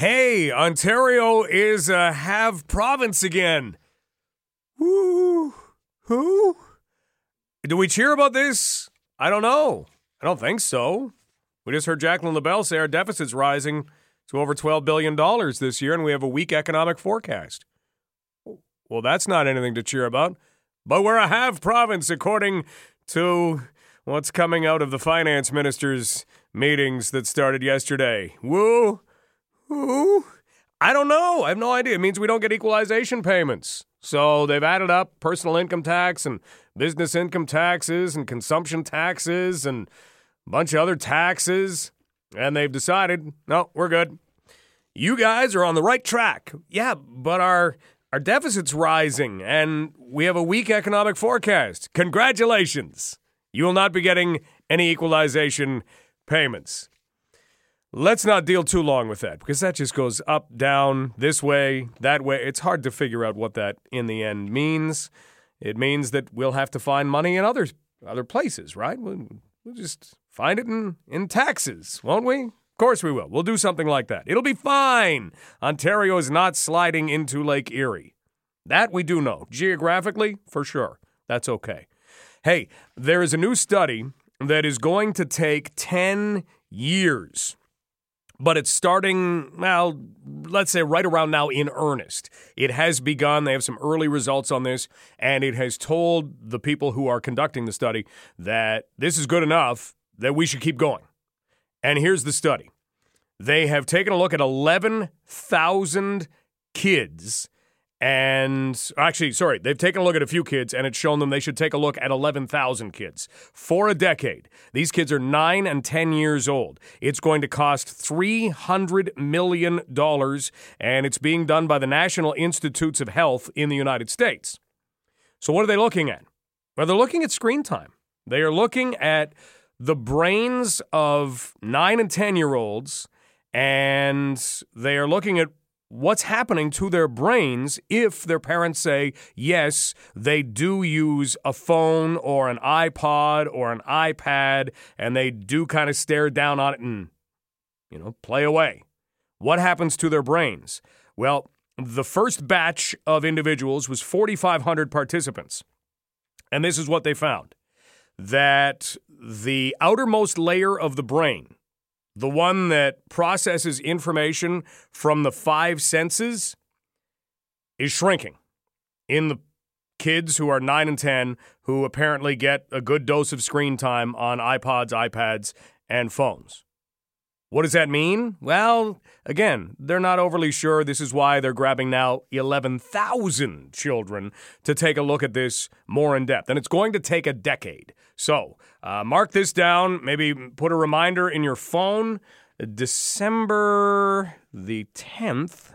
Hey, Ontario is a have province again. Woo! Who? Do we cheer about this? I don't know. I don't think so. We just heard Jacqueline LaBelle say our deficit's rising to over $12 billion this year, and we have a weak economic forecast. Well, that's not anything to cheer about. But we're a have province, according to what's coming out of the finance minister's meetings that started yesterday. Woo! Woo! I don't know. I have no idea. It means we don't get equalization payments. So they've added up personal income tax and business income taxes and consumption taxes and a bunch of other taxes. And they've decided, no, we're good. You guys are on the right track. Yeah, but our our deficit's rising and we have a weak economic forecast. Congratulations. You will not be getting any equalization payments. Let's not deal too long with that because that just goes up, down, this way, that way. It's hard to figure out what that in the end means. It means that we'll have to find money in other other places, right? We'll, we'll just find it in, in taxes, won't we? Of course we will. We'll do something like that. It'll be fine. Ontario is not sliding into Lake Erie. That we do know. Geographically, for sure. That's okay. Hey, there is a new study that is going to take 10 years but it's starting, well, let's say right around now in earnest. It has begun. They have some early results on this, and it has told the people who are conducting the study that this is good enough that we should keep going. And here's the study they have taken a look at 11,000 kids and actually, sorry, they've taken a look at a few kids and it's shown them they should take a look at 11,000 kids for a decade. These kids are 9 and 10 years old. It's going to cost $300 million and it's being done by the National Institutes of Health in the United States. So, what are they looking at? Well, they're looking at screen time. They are looking at the brains of 9 and 10 year olds and they are looking at what's happening to their brains if their parents say, yes, they do use a phone or an iPod or an iPad and they do kind of stare down on it and, you know, play away. What happens to their brains? Well, the first batch of individuals was 4,500 participants. And this is what they found that the outermost layer of the brain, the one that processes information from the five senses, is shrinking in the kids who are 9 and 10 who apparently get a good dose of screen time on iPods, iPads, and phones. What does that mean? Well, again, they're not overly sure. This is why they're grabbing now 11,000 children to take a look at this more in depth. And it's going to take a decade. So uh, mark this down. Maybe put a reminder in your phone. December the 10th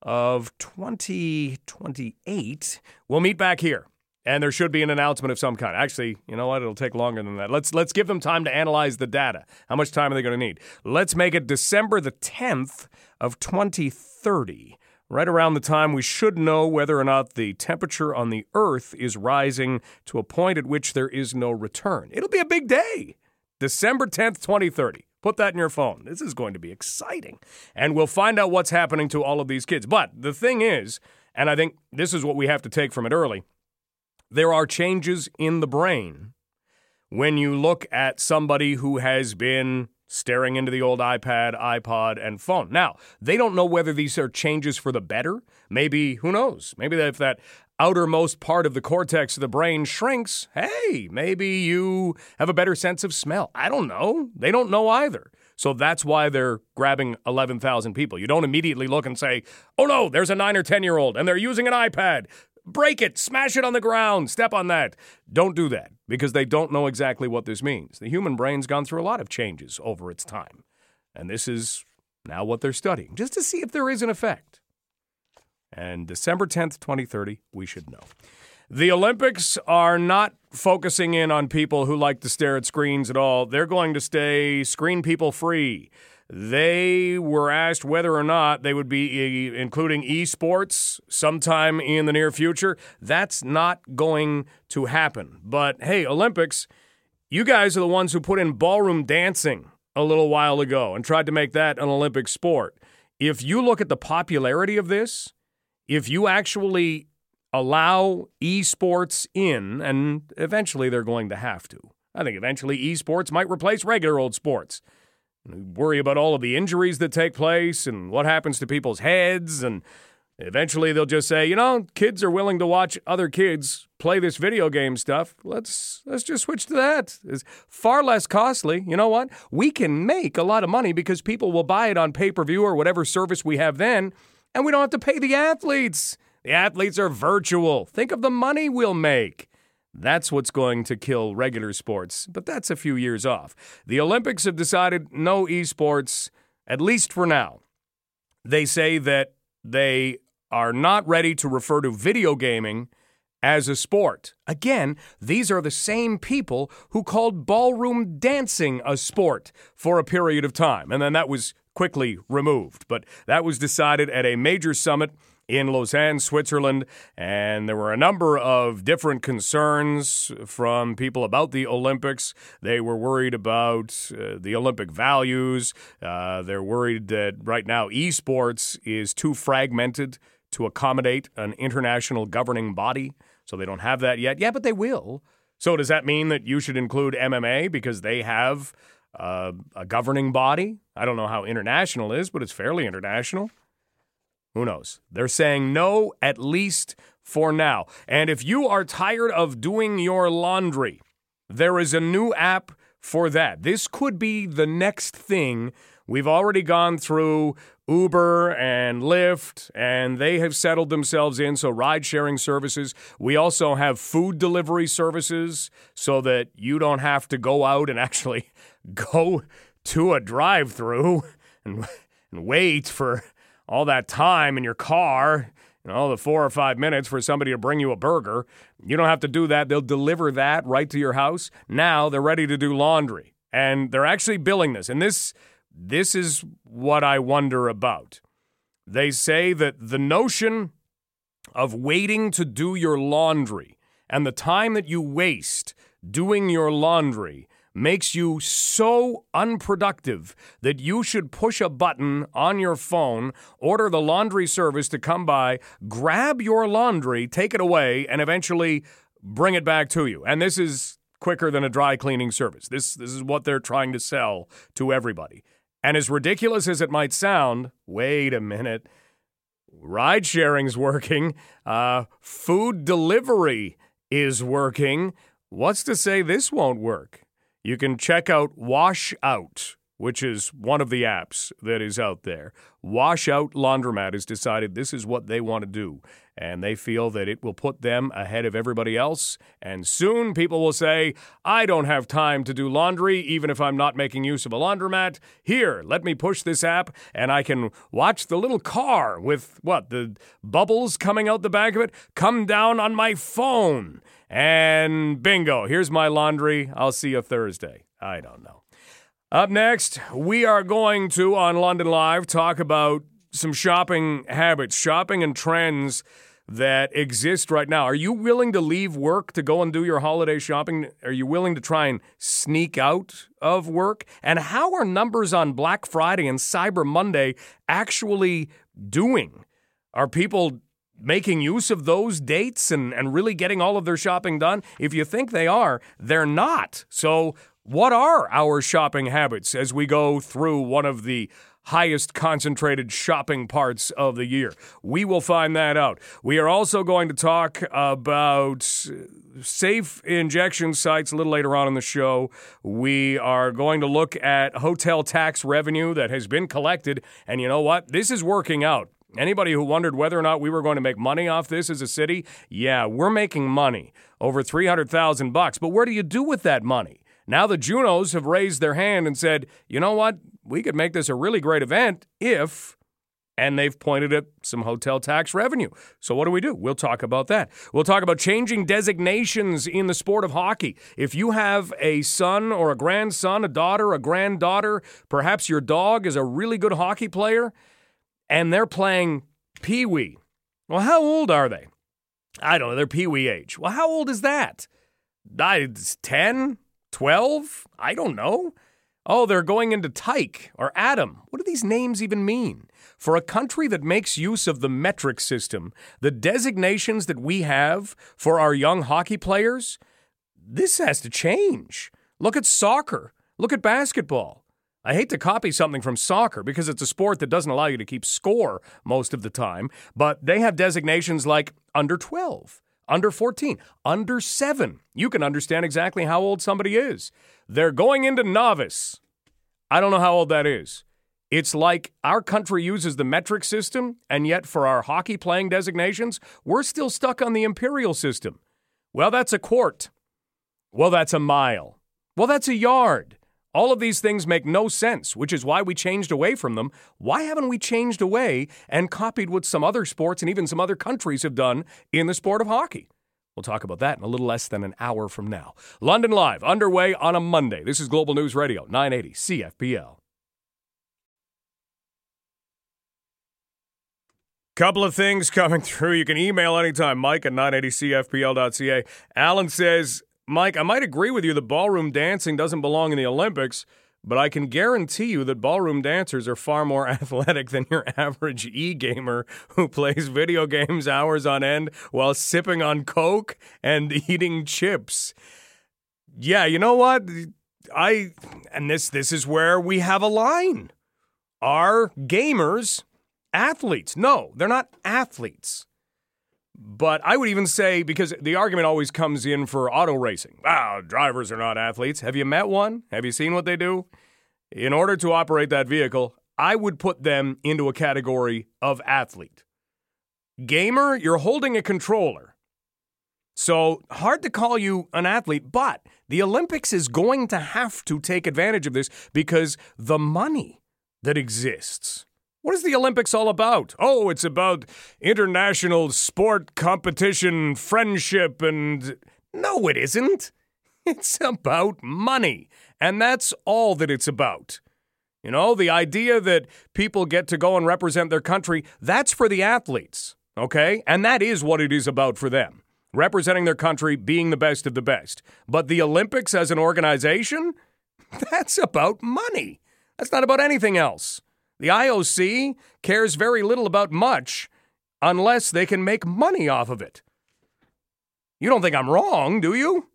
of 2028. We'll meet back here and there should be an announcement of some kind. Actually, you know what? It'll take longer than that. Let's let's give them time to analyze the data. How much time are they going to need? Let's make it December the 10th of 2030. Right around the time we should know whether or not the temperature on the earth is rising to a point at which there is no return. It'll be a big day. December 10th, 2030. Put that in your phone. This is going to be exciting. And we'll find out what's happening to all of these kids. But the thing is, and I think this is what we have to take from it early there are changes in the brain when you look at somebody who has been staring into the old iPad, iPod, and phone. Now, they don't know whether these are changes for the better. Maybe, who knows? Maybe if that outermost part of the cortex of the brain shrinks, hey, maybe you have a better sense of smell. I don't know. They don't know either. So that's why they're grabbing 11,000 people. You don't immediately look and say, oh no, there's a nine or 10 year old and they're using an iPad break it, smash it on the ground, step on that. Don't do that because they don't know exactly what this means. The human brain's gone through a lot of changes over its time. And this is now what they're studying, just to see if there is an effect. And December 10th, 2030, we should know. The Olympics are not focusing in on people who like to stare at screens at all. They're going to stay screen people free. They were asked whether or not they would be uh, including esports sometime in the near future. That's not going to happen. But hey, Olympics, you guys are the ones who put in ballroom dancing a little while ago and tried to make that an Olympic sport. if you look at the popularity of this, if you actually allow esports in, and eventually they're going to have to. I think eventually esports might replace regular old sports. Worry about all of the injuries that take place and what happens to people's heads and Eventually, they'll just say, you know, kids are willing to watch other kids play this video game stuff. Let's let's just switch to that. It's far less costly. You know what? We can make a lot of money because people will buy it on pay per view or whatever service we have then, and we don't have to pay the athletes. The athletes are virtual. Think of the money we'll make. That's what's going to kill regular sports, but that's a few years off. The Olympics have decided no esports, at least for now. They say that they are not ready to refer to video gaming as a sport. Again, these are the same people who called ballroom dancing a sport for a period of time, and then that was quickly removed. But that was decided at a major summit in Lausanne, Switzerland, and there were a number of different concerns from people about the Olympics. They were worried about uh, the Olympic values. Uh, they're worried that right now esports is too fragmented to accommodate an international governing body. So they don't have that yet. Yeah, but they will. So does that mean that you should include MMA because they have uh, a governing body? I don't know how international is, but it's fairly international. Who knows? They're saying no, at least for now. And if you are tired of doing your laundry, there is a new app for that. This could be the next thing. We've already gone through Uber and Lyft, and they have settled themselves in. So, ride sharing services. We also have food delivery services so that you don't have to go out and actually go to a drive through and, and wait for all that time in your car, you know, the four or five minutes for somebody to bring you a burger. You don't have to do that. They'll deliver that right to your house. Now they're ready to do laundry. And they're actually billing this. And this this is what I wonder about. They say that the notion of waiting to do your laundry and the time that you waste doing your laundry makes you so unproductive that you should push a button on your phone, order the laundry service to come by, grab your laundry, take it away, and eventually bring it back to you. And this is quicker than a dry cleaning service. This, this is what they're trying to sell to everybody. And as ridiculous as it might sound, wait a minute. Ride sharing's working. Uh, food delivery is working. What's to say this won't work? You can check out Wash Out, which is one of the apps that is out there. Wash Out Laundromat has decided this is what they want to do and they feel that it will put them ahead of everybody else. And soon people will say, I don't have time to do laundry, even if I'm not making use of a laundromat. Here, let me push this app, and I can watch the little car with what, the bubbles coming out the back of it come down on my phone. And bingo, here's my laundry. I'll see you Thursday. I don't know. Up next, we are going to, on London Live, talk about some shopping habits, shopping and trends that exist right now. Are you willing to leave work to go and do your holiday shopping? Are you willing to try and sneak out of work? And how are numbers on Black Friday and Cyber Monday actually doing? Are people making use of those dates and, and really getting all of their shopping done? If you think they are, they're not. So, what are our shopping habits as we go through one of the highest concentrated shopping parts of the year. We will find that out. We are also going to talk about safe injection sites a little later on in the show. We are going to look at hotel tax revenue that has been collected. And you know what? This is working out. Anybody who wondered whether or not we were going to make money off this as a city, yeah, we're making money. Over 300,000 bucks. But where do you do with that money? Now the Junos have raised their hand and said, you know what? We could make this a really great event if. And they've pointed at some hotel tax revenue. So, what do we do? We'll talk about that. We'll talk about changing designations in the sport of hockey. If you have a son or a grandson, a daughter, a granddaughter, perhaps your dog is a really good hockey player, and they're playing Pee Wee. Well, how old are they? I don't know. They're Pee Wee age. Well, how old is that? I, 10, 12? I don't know. Oh, they're going into Tyke or Adam. What do these names even mean? For a country that makes use of the metric system, the designations that we have for our young hockey players, this has to change. Look at soccer. Look at basketball. I hate to copy something from soccer because it's a sport that doesn't allow you to keep score most of the time, but they have designations like under 12, under 14, under 7. You can understand exactly how old somebody is. They're going into novice. I don't know how old that is. It's like our country uses the metric system, and yet for our hockey playing designations, we're still stuck on the imperial system. Well, that's a quart. Well, that's a mile. Well, that's a yard. All of these things make no sense, which is why we changed away from them. Why haven't we changed away and copied what some other sports and even some other countries have done in the sport of hockey? We'll talk about that in a little less than an hour from now. London Live, underway on a Monday. This is Global News Radio, 980 CFPL. Couple of things coming through. You can email anytime, Mike at 980cfpl.ca. Alan says, Mike, I might agree with you that ballroom dancing doesn't belong in the Olympics, but I can guarantee you that ballroom dancers are far more athletic than your average e gamer who plays video games hours on end while sipping on Coke and eating chips. Yeah, you know what? I and this this is where we have a line. Are gamers athletes. No, they're not athletes. But I would even say, because the argument always comes in for auto racing. Wow, drivers are not athletes. Have you met one? Have you seen what they do? In order to operate that vehicle, I would put them into a category of athlete. Gamer, you're holding a controller. So hard to call you an athlete, but the Olympics is going to have to take advantage of this because the money that exists what is the Olympics all about? Oh, it's about international sport competition, friendship, and. No, it isn't. It's about money. And that's all that it's about. You know, the idea that people get to go and represent their country, that's for the athletes, okay? And that is what it is about for them representing their country, being the best of the best. But the Olympics as an organization, that's about money. That's not about anything else. The IOC cares very little about much unless they can make money off of it. You don't think I'm wrong, do you?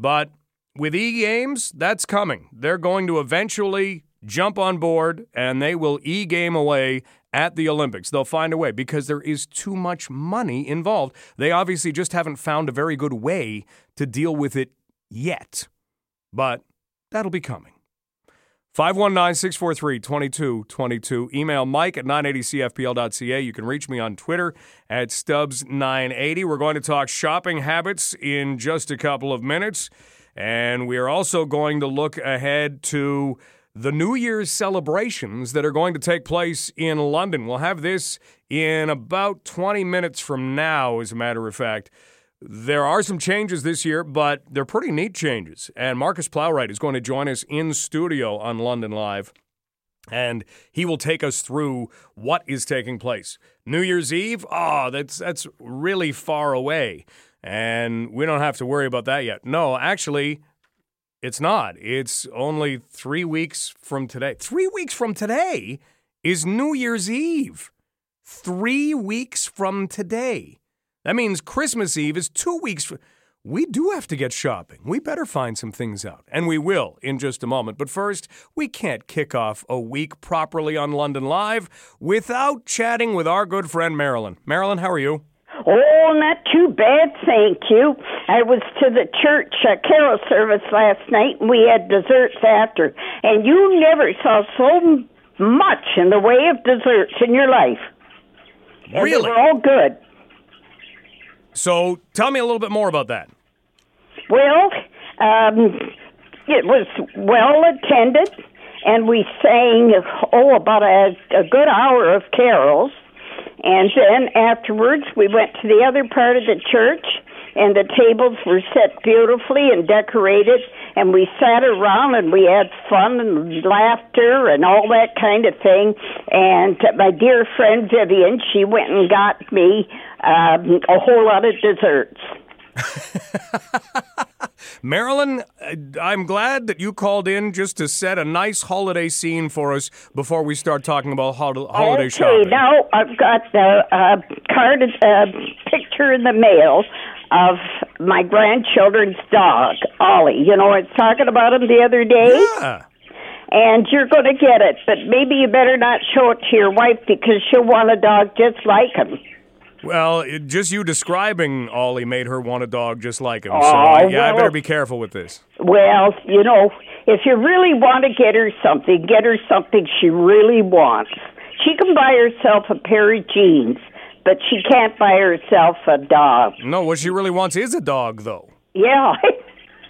But with e games, that's coming. They're going to eventually jump on board and they will e game away at the Olympics. They'll find a way because there is too much money involved. They obviously just haven't found a very good way to deal with it yet. But that'll be coming. 519 643 2222. Email mike at 980cfpl.ca. You can reach me on Twitter at Stubbs980. We're going to talk shopping habits in just a couple of minutes. And we are also going to look ahead to the New Year's celebrations that are going to take place in London. We'll have this in about 20 minutes from now, as a matter of fact. There are some changes this year, but they're pretty neat changes. And Marcus Plowright is going to join us in studio on London Live. And he will take us through what is taking place. New Year's Eve, oh, that's that's really far away. And we don't have to worry about that yet. No, actually, it's not. It's only three weeks from today. Three weeks from today is New Year's Eve. Three weeks from today. That means Christmas Eve is two weeks. we do have to get shopping. We better find some things out. And we will in just a moment. But first, we can't kick off a week properly on London Live without chatting with our good friend Marilyn. Marilyn, how are you? Oh, not too bad, thank you. I was to the church uh, carol service last night, and we had desserts after. And you never saw so much in the way of desserts in your life. And really? They were all good. So tell me a little bit more about that. Well, um, it was well attended, and we sang, oh, about a, a good hour of carols. And then afterwards, we went to the other part of the church, and the tables were set beautifully and decorated, and we sat around and we had fun and laughter and all that kind of thing. And my dear friend Vivian, she went and got me um, a whole lot of desserts. Marilyn, uh, I'm glad that you called in just to set a nice holiday scene for us before we start talking about hol- holiday okay, shopping. now I've got the uh, card, uh, picture in the mail of my grandchildren's dog, Ollie. You know, I was talking about him the other day. Yeah. and you're going to get it. But maybe you better not show it to your wife because she'll want a dog just like him. Well, it, just you describing Ollie made her want a dog just like him. so, Oh, yeah, I better be careful with this. Well, you know, if you really want to get her something, get her something she really wants. She can buy herself a pair of jeans, but she can't buy herself a dog. No, what she really wants is a dog, though. Yeah.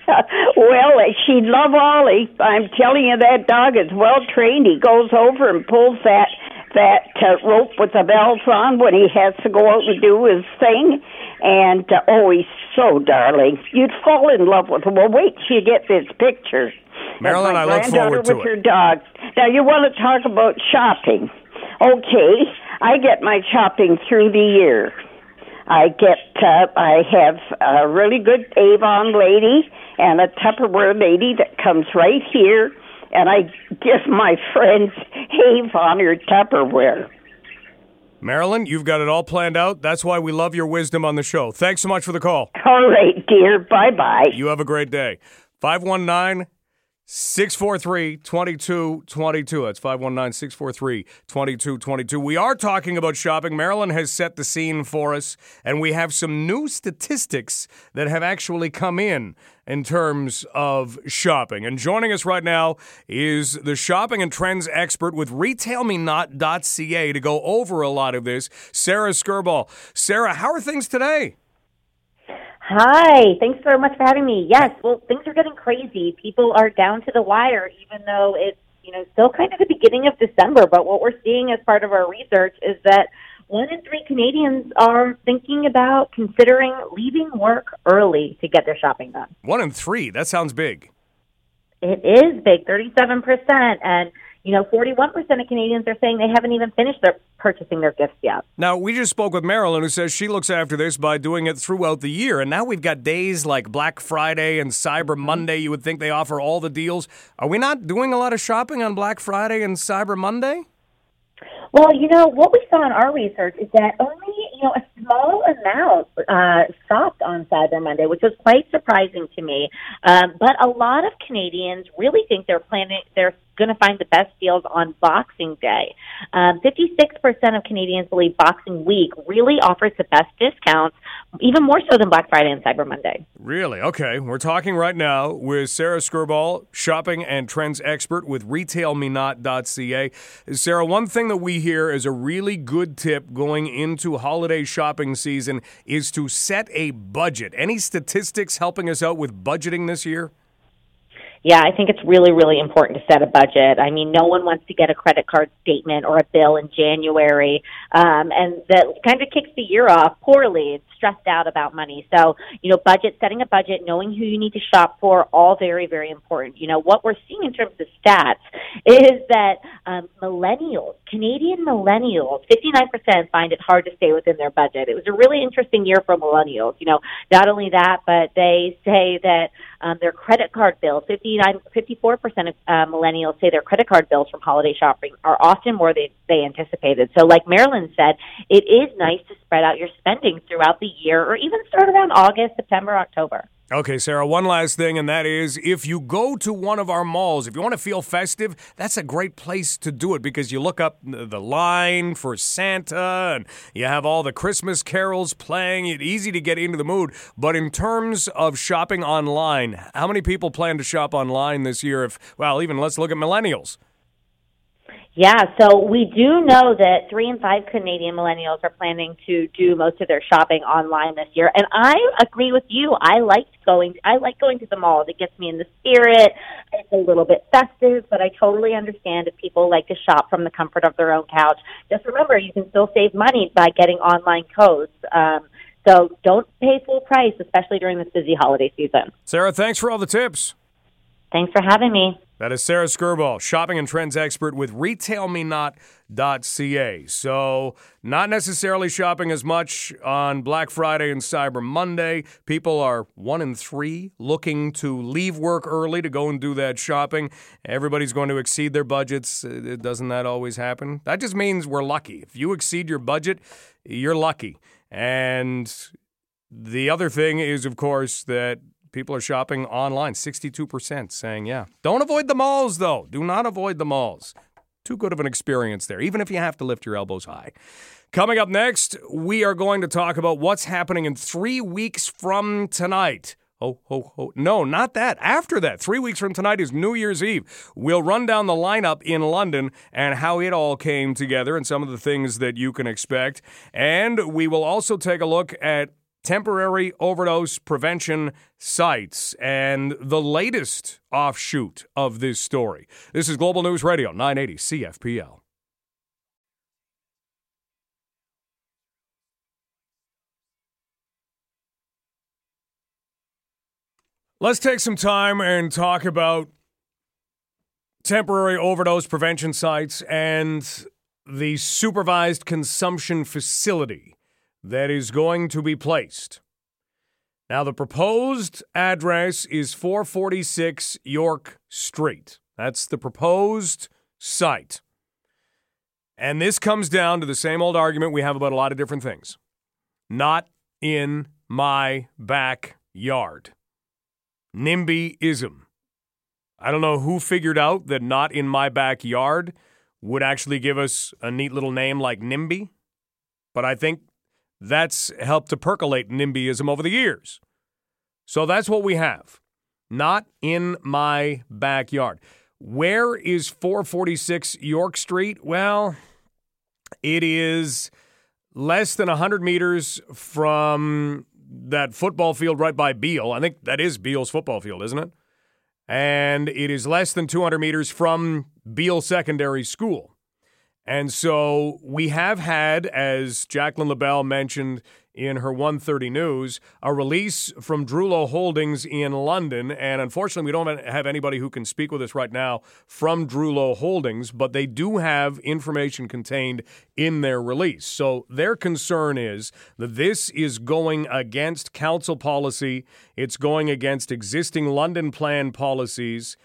well, she'd love Ollie. I'm telling you, that dog is well trained. He goes over and pulls that that uh, rope with the bells on when he has to go out and do his thing. And uh, oh, he's so darling. You'd fall in love with him. Well, wait till you get this picture. Marilyn, I look forward to with it. her dog. Now you want to talk about shopping? Okay, I get my shopping through the year. I get, uh, I have a really good Avon lady and a Tupperware lady that comes right here, and I give my friends Avon or Tupperware. Marilyn, you've got it all planned out. That's why we love your wisdom on the show. Thanks so much for the call. All right, dear. Bye bye. You have a great day. 519 643 2222. That's 519 643 2222. We are talking about shopping. Marilyn has set the scene for us, and we have some new statistics that have actually come in in terms of shopping. And joining us right now is the shopping and trends expert with retailmenot.ca to go over a lot of this, Sarah Skirboll. Sarah, how are things today? Hi, thanks so much for having me. Yes, well, things are getting crazy. People are down to the wire, even though it's you know still kind of the beginning of December. But what we're seeing as part of our research is that one in three Canadians are thinking about considering leaving work early to get their shopping done. One in three. That sounds big. It is big, thirty-seven percent, and you know, forty-one percent of Canadians are saying they haven't even finished their purchasing their gifts yet. Now, we just spoke with Marilyn, who says she looks after this by doing it throughout the year. And now we've got days like Black Friday and Cyber Monday. You would think they offer all the deals. Are we not doing a lot of shopping on Black Friday and Cyber Monday? Well, you know, what we saw in our research is that only, you know, a small amount uh, shopped on Cyber Monday, which was quite surprising to me. Um, but a lot of Canadians really think they're planning, they're going to find the best deals on Boxing Day. Um, 56% of Canadians believe Boxing Week really offers the best discounts, even more so than Black Friday and Cyber Monday. Really? Okay. We're talking right now with Sarah Skirboll, shopping and trends expert with retailmenot.ca. Sarah, one thing that we hear is a really good tip going into holiday shopping season is to set a budget. Any statistics helping us out with budgeting this year? Yeah, I think it's really, really important to set a budget. I mean, no one wants to get a credit card statement or a bill in January, um, and that kind of kicks the year off poorly. It's stressed out about money. So, you know, budget, setting a budget, knowing who you need to shop for, all very, very important. You know, what we're seeing in terms of stats is that um, millennials, Canadian millennials, 59% find it hard to stay within their budget. It was a really interesting year for millennials. You know, not only that, but they say that um, their credit card bills, 59, 54% of uh, millennials say their credit card bills from holiday shopping are often more than they anticipated. So, like Marilyn said, it is nice to spread out your spending throughout the year or even start around August, September, October. Okay, Sarah, one last thing, and that is if you go to one of our malls, if you want to feel festive, that's a great place to do it because you look up the line for Santa and you have all the Christmas carols playing. It's easy to get into the mood. But in terms of shopping online, how many people plan to shop online this year? If, well, even let's look at millennials. Yeah, so we do know that three in five Canadian millennials are planning to do most of their shopping online this year, and I agree with you. I like going. I like going to the mall. It gets me in the spirit. It's a little bit festive, but I totally understand if people like to shop from the comfort of their own couch. Just remember, you can still save money by getting online codes. Um, so don't pay full price, especially during this busy holiday season. Sarah, thanks for all the tips. Thanks for having me. That is Sarah Skirboll, shopping and trends expert with retailmenot.ca. So, not necessarily shopping as much on Black Friday and Cyber Monday. People are one in three looking to leave work early to go and do that shopping. Everybody's going to exceed their budgets. Uh, doesn't that always happen? That just means we're lucky. If you exceed your budget, you're lucky. And the other thing is, of course, that People are shopping online. 62% saying, yeah. Don't avoid the malls, though. Do not avoid the malls. Too good of an experience there, even if you have to lift your elbows high. Coming up next, we are going to talk about what's happening in three weeks from tonight. Oh, oh, oh. No, not that. After that, three weeks from tonight is New Year's Eve. We'll run down the lineup in London and how it all came together and some of the things that you can expect. And we will also take a look at temporary overdose prevention sites and the latest offshoot of this story. This is Global News Radio 980 CFPL. Let's take some time and talk about temporary overdose prevention sites and the supervised consumption facility that is going to be placed. Now, the proposed address is 446 York Street. That's the proposed site. And this comes down to the same old argument we have about a lot of different things. Not in my backyard. NIMBYism. I don't know who figured out that not in my backyard would actually give us a neat little name like NIMBY, but I think that's helped to percolate NIMBYism over the years. So that's what we have. Not in my backyard. Where is 446 York Street? Well, it is less than 100 meters from that football field right by Beal. I think that is Beal's football field, isn't it? And it is less than 200 meters from Beal Secondary School. And so we have had, as Jacqueline LaBelle mentioned in her 130 News, a release from Drewlo Holdings in London. And unfortunately, we don't have anybody who can speak with us right now from Drewlo Holdings, but they do have information contained in their release. So their concern is that this is going against council policy, it's going against existing London plan policies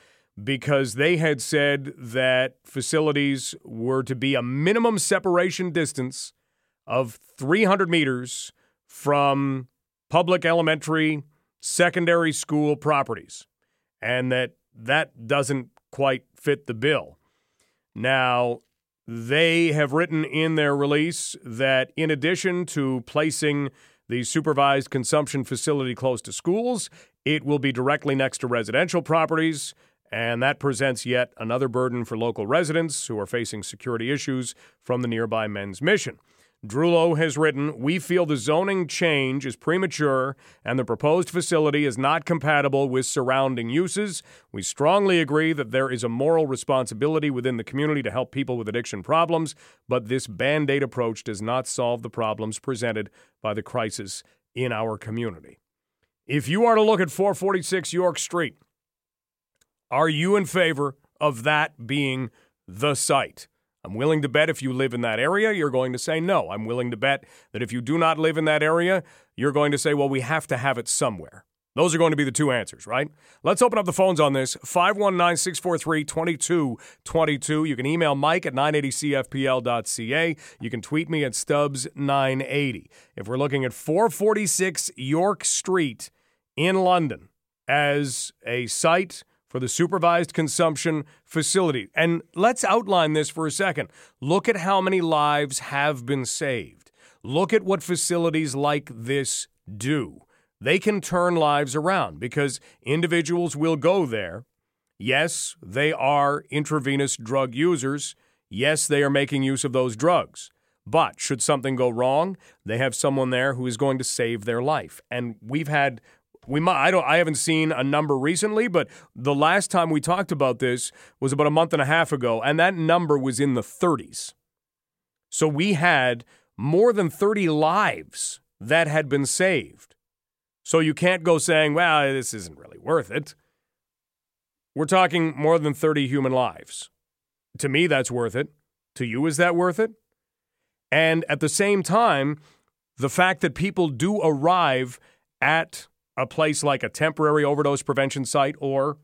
because they had said that facilities were to be a minimum separation distance of 300 meters from public elementary, secondary school properties, and that that doesn't quite fit the bill. Now, they have written in their release that in addition to placing the supervised consumption facility close to schools, it will be directly next to residential properties and that presents yet another burden for local residents who are facing security issues from the nearby men's mission. Drewlo has written, We feel the zoning change is premature and the proposed facility is not compatible with surrounding uses. We strongly agree that there is a moral responsibility within the community to help people with addiction problems, but this band aid approach does not solve the problems presented by the crisis in our community. If you are to look at 446 York Street, are you in favor of that being the site? I'm willing to bet if you live in that area, you're going to say no. I'm willing to bet that if you do not live in that area, you're going to say, well, we have to have it somewhere. Those are going to be the two answers, right? Let's open up the phones on this 519 643 2222. You can email Mike at 980cfpl.ca. You can tweet me at Stubbs980. If we're looking at 446 York Street in London as a site for the supervised consumption facility. And let's outline this for a second. Look at how many lives have been saved. Look at what facilities like this do. They can turn lives around because individuals will go there. Yes, they are intravenous drug users. Yes, they are making use of those drugs. But should something go wrong, they have someone there who is going to save their life. And we've had we might I don't I haven't seen a number recently, but the last time we talked about this was about a month and a half ago, and that number was in the 30s. So we had more than 30 lives that had been saved. So you can't go saying, well, this isn't really worth it. We're talking more than 30 human lives. To me, that's worth it. To you, is that worth it? And at the same time, the fact that people do arrive at a place like a temporary overdose prevention site or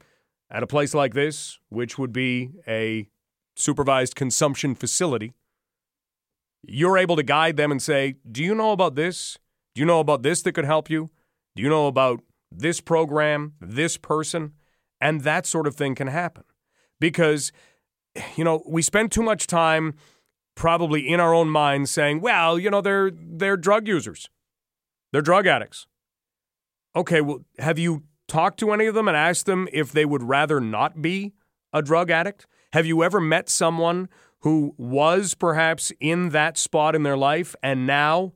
at a place like this, which would be a supervised consumption facility, you're able to guide them and say, Do you know about this? Do you know about this that could help you? Do you know about this program, this person? And that sort of thing can happen. Because, you know, we spend too much time probably in our own minds saying, well, you know, they're they're drug users. They're drug addicts. Okay, well, have you talked to any of them and asked them if they would rather not be a drug addict? Have you ever met someone who was perhaps in that spot in their life and now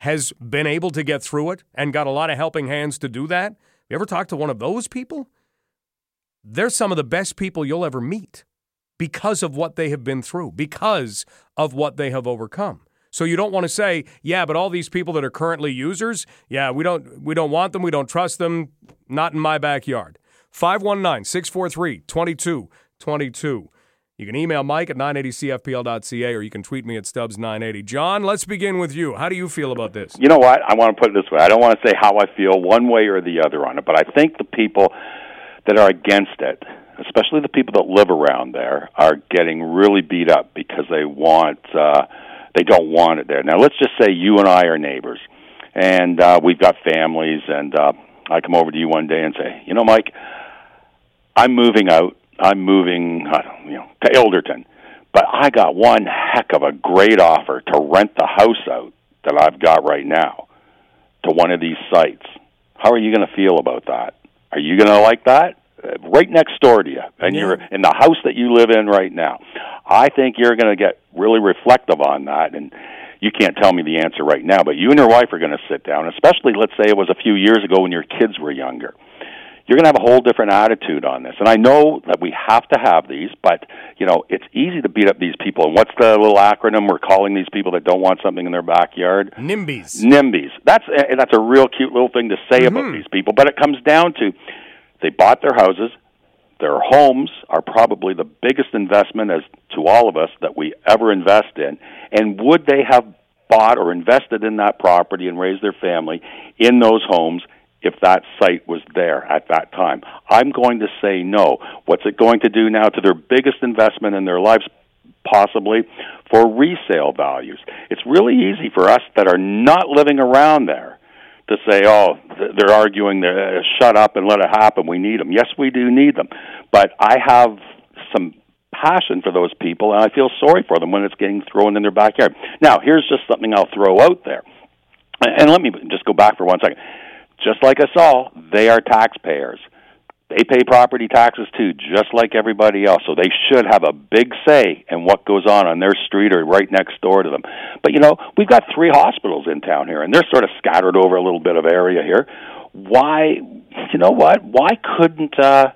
has been able to get through it and got a lot of helping hands to do that? Have you ever talked to one of those people? They're some of the best people you'll ever meet because of what they have been through, because of what they have overcome. So you don't want to say, yeah, but all these people that are currently users, yeah, we don't we don't want them, we don't trust them, not in my backyard. 519-643-2222. You can email Mike at 980cfpl.ca or you can tweet me at Stubbs980. John, let's begin with you. How do you feel about this? You know what? I want to put it this way. I don't want to say how I feel one way or the other on it, but I think the people that are against it, especially the people that live around there, are getting really beat up because they want uh they don't want it there. Now let's just say you and I are neighbors and uh we've got families and uh I come over to you one day and say, "You know, Mike, I'm moving out I'm moving, you know, to Ilderton, but I got one heck of a great offer to rent the house out that I've got right now to one of these sites. How are you going to feel about that? Are you going to like that? Uh, right next door to you, and yeah. you're in the house that you live in right now. I think you're going to get really reflective on that, and you can't tell me the answer right now, but you and your wife are going to sit down, especially let's say it was a few years ago when your kids were younger you're going to have a whole different attitude on this. And I know that we have to have these, but you know, it's easy to beat up these people. And what's the little acronym we're calling these people that don't want something in their backyard? NIMBYs. NIMBYs. That's and that's a real cute little thing to say mm-hmm. about these people. But it comes down to they bought their houses. Their homes are probably the biggest investment as to all of us that we ever invest in. And would they have bought or invested in that property and raised their family in those homes if that site was there at that time. I'm going to say no. What's it going to do now to their biggest investment in their lives? Possibly for resale values. It's really easy for us that are not living around there to say, oh, they're arguing, uh, shut up and let it happen. We need them. Yes, we do need them. But I have some passion for those people, and I feel sorry for them when it's getting thrown in their backyard. Now, here's just something I'll throw out there. And let me just go back for one second just like us all, they are taxpayers. They pay property taxes too, just like everybody else. So they should have a big say in what goes on on their street or right next door to them. But you know, we've got three hospitals in town here, and they're sort of scattered over a little bit of area here. Why, you know what? Why couldn't uh,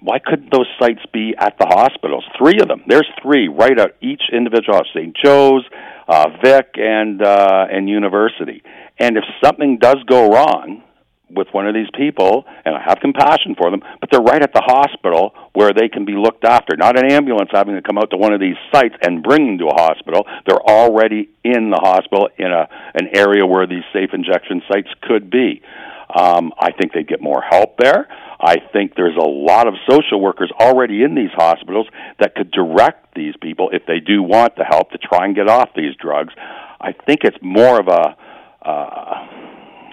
why couldn't those sites be at the hospitals? Three of them. There's three right at each individual St. Joe's, uh, Vic, and uh, and University. And if something does go wrong with one of these people, and I have compassion for them, but they're right at the hospital where they can be looked after. Not an ambulance having to come out to one of these sites and bring them to a hospital. They're already in the hospital in a an area where these safe injection sites could be. Um, I think they'd get more help there. I think there's a lot of social workers already in these hospitals that could direct these people if they do want the help to try and get off these drugs. I think it's more of a uh,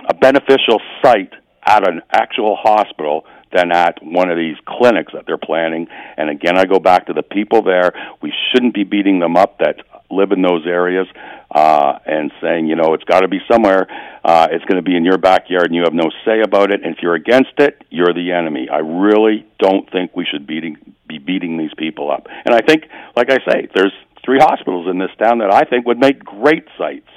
a beneficial site at an actual hospital than at one of these clinics that they're planning. And again, I go back to the people there. We shouldn't be beating them up that live in those areas uh, and saying, you know, it's got to be somewhere. Uh, it's going to be in your backyard, and you have no say about it. And if you're against it, you're the enemy. I really don't think we should beating, be beating these people up. And I think, like I say, there's three hospitals in this town that I think would make great sites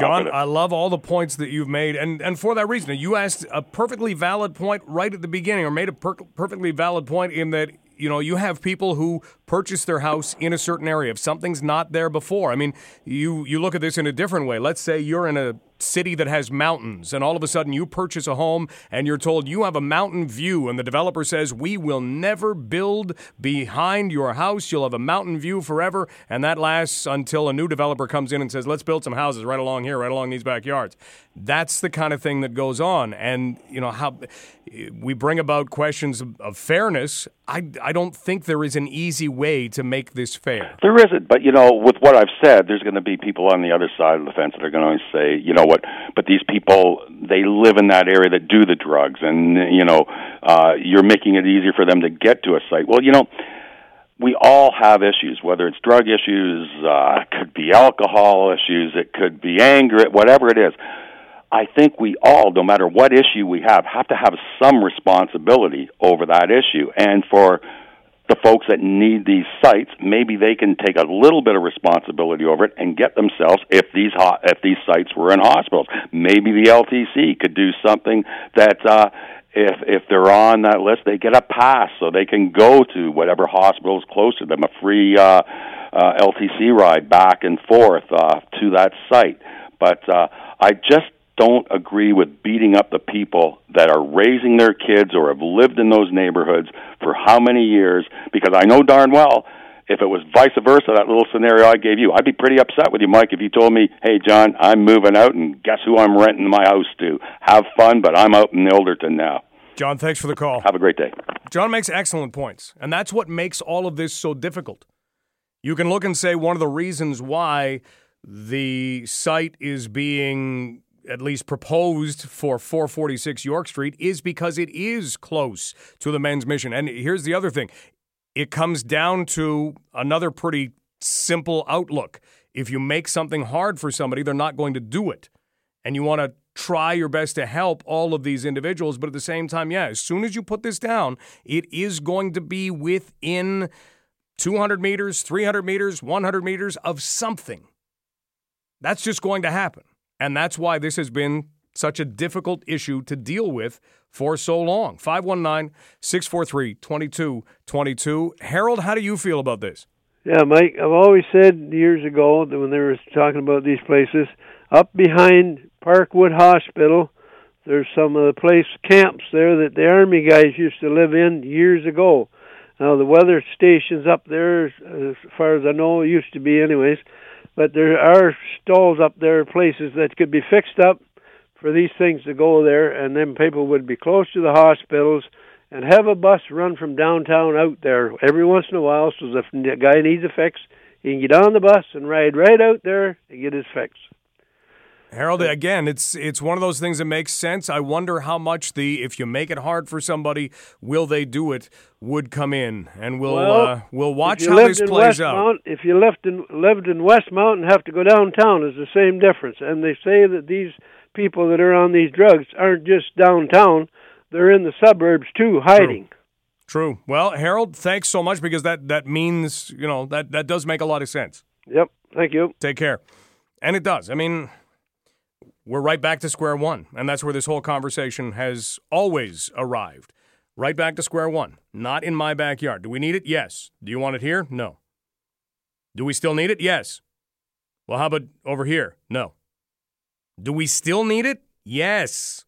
John, I love all the points that you've made, and and for that reason, you asked a perfectly valid point right at the beginning, or made a per- perfectly valid point in that you know you have people who purchase their house in a certain area. If something's not there before, I mean, you you look at this in a different way. Let's say you're in a city that has mountains, and all of a sudden you purchase a home and you're told you have a mountain view, and the developer says, We will never build behind your house. You'll have a mountain view forever, and that lasts until a new developer comes in and says, Let's build some houses right along here, right along these backyards. That's the kind of thing that goes on. And, you know, how we bring about questions of, fairness. I, I don't think there is an easy way to make this fair. There isn't, but you know, with what I've said, there's going to be people on the other side of the fence that are going to say, you know what, but these people they live in that area that do the drugs, and you know, uh, you're making it easier for them to get to a site. Well, you know. We all have issues, whether it's drug issues, uh, could be alcohol issues, it could be anger, whatever it is I think we all, no matter what issue we have, have to have some responsibility over that issue. And for the folks that need these sites, maybe they can take a little bit of responsibility over it and get themselves if these ho- if these sites were in hospitals. Maybe the LTC could do something that uh, if if they're on that list, they get a pass so they can go to whatever hospital is close to them, a free uh, uh, LTC ride back and forth uh, to that site. But uh, I just don't agree with beating up the people that are raising their kids or have lived in those neighborhoods for how many years because I know darn well if it was vice versa, that little scenario I gave you, I'd be pretty upset with you, Mike, if you told me, hey, John, I'm moving out and guess who I'm renting my house to? Have fun, but I'm out in Ilderton now. John, thanks for the call. Have a great day. John makes excellent points, and that's what makes all of this so difficult. You can look and say one of the reasons why the site is being at least proposed for 446 York Street is because it is close to the men's mission. And here's the other thing it comes down to another pretty simple outlook. If you make something hard for somebody, they're not going to do it. And you want to try your best to help all of these individuals. But at the same time, yeah, as soon as you put this down, it is going to be within 200 meters, 300 meters, 100 meters of something. That's just going to happen. And that's why this has been such a difficult issue to deal with for so long. 519 643 2222. Harold, how do you feel about this? Yeah, Mike, I've always said years ago that when they were talking about these places, up behind Parkwood Hospital, there's some of the place camps there that the Army guys used to live in years ago. Now, the weather stations up there, as far as I know, used to be, anyways, but there are stalls up there, places that could be fixed up for these things to go there, and then people would be close to the hospitals and have a bus run from downtown out there every once in a while. So if the guy needs a fix, he can get on the bus and ride right out there and get his fix. Harold, again, it's it's one of those things that makes sense. I wonder how much the if you make it hard for somebody, will they do it? Would come in, and we'll well, uh, we'll watch how this plays West out. Mount, if you lived in lived in Westmount and have to go downtown, is the same difference. And they say that these people that are on these drugs aren't just downtown; they're in the suburbs too, hiding. True. True. Well, Harold, thanks so much because that that means you know that that does make a lot of sense. Yep. Thank you. Take care. And it does. I mean we're right back to square one. And that's where this whole conversation has always arrived. Right back to square one. Not in my backyard. Do we need it? Yes. Do you want it here? No. Do we still need it? Yes. Well, how about over here? No. Do we still need it? Yes.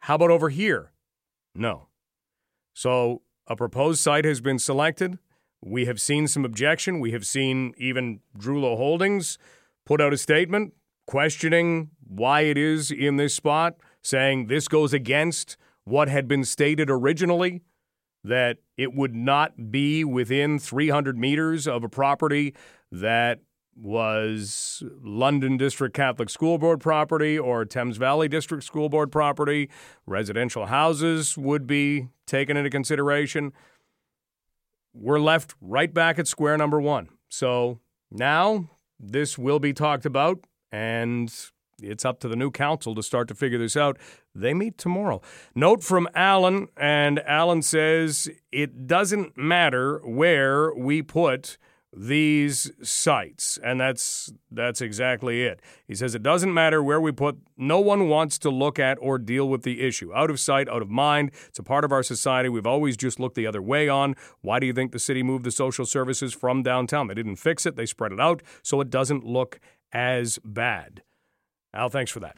How about over here? No. So a proposed site has been selected. We have seen some objection. We have seen even Drewlo Holdings put out a statement questioning why it is in this spot, saying this goes against what had been stated originally that it would not be within 300 meters of a property that was London District Catholic School Board property or Thames Valley District School Board property. Residential houses would be taken into consideration. We're left right back at square number one. So now this will be talked about and it's up to the new council to start to figure this out. They meet tomorrow. Note from Alan, and Alan says it doesn't matter where we put these sites and that's that's exactly it. He says it doesn't matter where we put no one wants to look at or deal with the issue. Out of sight out of mind. It's a part of our society we've always just looked the other way on. Why do you think the city moved the social services from downtown? They didn't fix it. They spread it out so it doesn't look as bad. Al, thanks for that.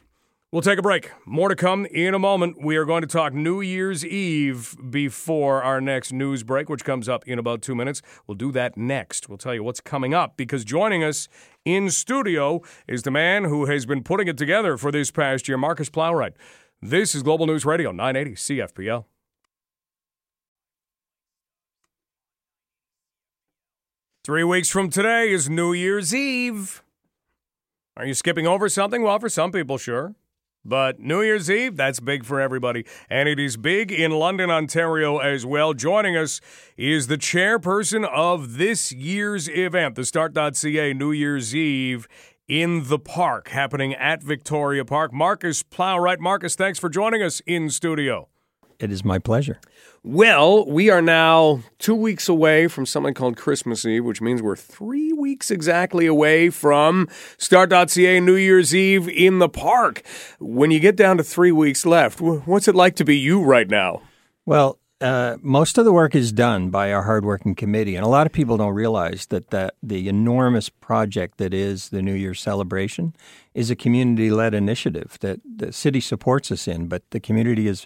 We'll take a break. More to come in a moment. We are going to talk New Year's Eve before our next news break, which comes up in about two minutes. We'll do that next. We'll tell you what's coming up because joining us in studio is the man who has been putting it together for this past year, Marcus Plowright. This is Global News Radio 980 CFPL. Three weeks from today is New Year's Eve. Are you skipping over something? Well, for some people, sure. But New Year's Eve, that's big for everybody. And it is big in London, Ontario as well. Joining us is the chairperson of this year's event, the Start.ca New Year's Eve in the park, happening at Victoria Park. Marcus Plowright. Marcus, thanks for joining us in studio. It is my pleasure. Well, we are now two weeks away from something called Christmas Eve, which means we're three weeks exactly away from Start.ca New Year's Eve in the park. When you get down to three weeks left, what's it like to be you right now? Well, uh, most of the work is done by our hardworking committee, and a lot of people don't realize that, that the enormous project that is the New Year's celebration is a community-led initiative that the city supports us in, but the community is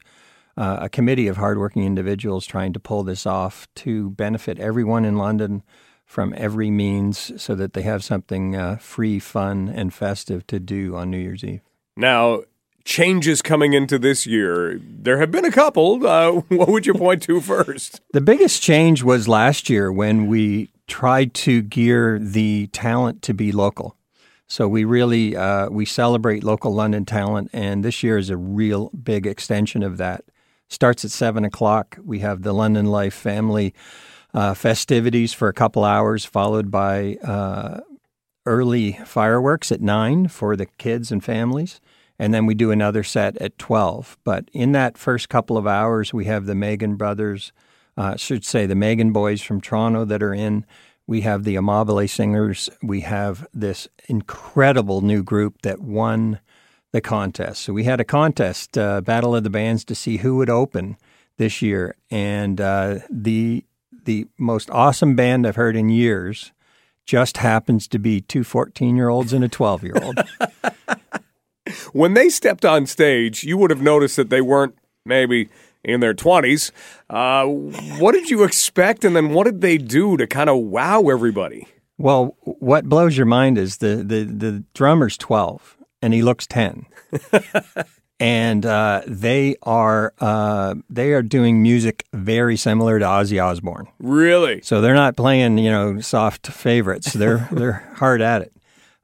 uh, a committee of hardworking individuals trying to pull this off to benefit everyone in London from every means so that they have something uh, free, fun, and festive to do on New Year's Eve. Now, changes coming into this year. There have been a couple. Uh, what would you point to first? The biggest change was last year when we tried to gear the talent to be local. So we really uh, we celebrate local London talent, and this year is a real big extension of that starts at seven o'clock. We have the London Life family uh, festivities for a couple hours, followed by uh, early fireworks at nine for the kids and families. And then we do another set at 12. But in that first couple of hours, we have the Megan brothers, uh, should say the Megan boys from Toronto that are in. We have the Amabile singers. We have this incredible new group that won the contest. So we had a contest, uh, Battle of the Bands, to see who would open this year, and uh, the the most awesome band I've heard in years just happens to be two 14 year olds and a 12 year old. when they stepped on stage, you would have noticed that they weren't maybe in their 20s. Uh, what did you expect, and then what did they do to kind of wow everybody? Well, what blows your mind is the, the, the drummer's 12 and he looks 10. and uh, they are uh, they are doing music very similar to Ozzy Osbourne. Really? So they're not playing you know soft favorites. They're they're hard at it.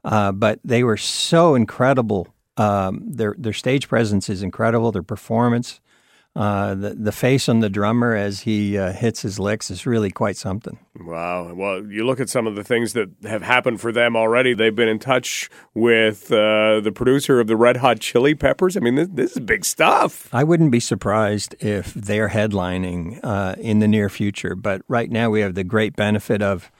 Uh, but they were so incredible. Um, their their stage presence is incredible. Their performance uh, the the face on the drummer as he uh, hits his licks is really quite something. Wow. Well, you look at some of the things that have happened for them already. They've been in touch with uh, the producer of the Red Hot Chili Peppers. I mean, this, this is big stuff. I wouldn't be surprised if they're headlining uh, in the near future. But right now, we have the great benefit of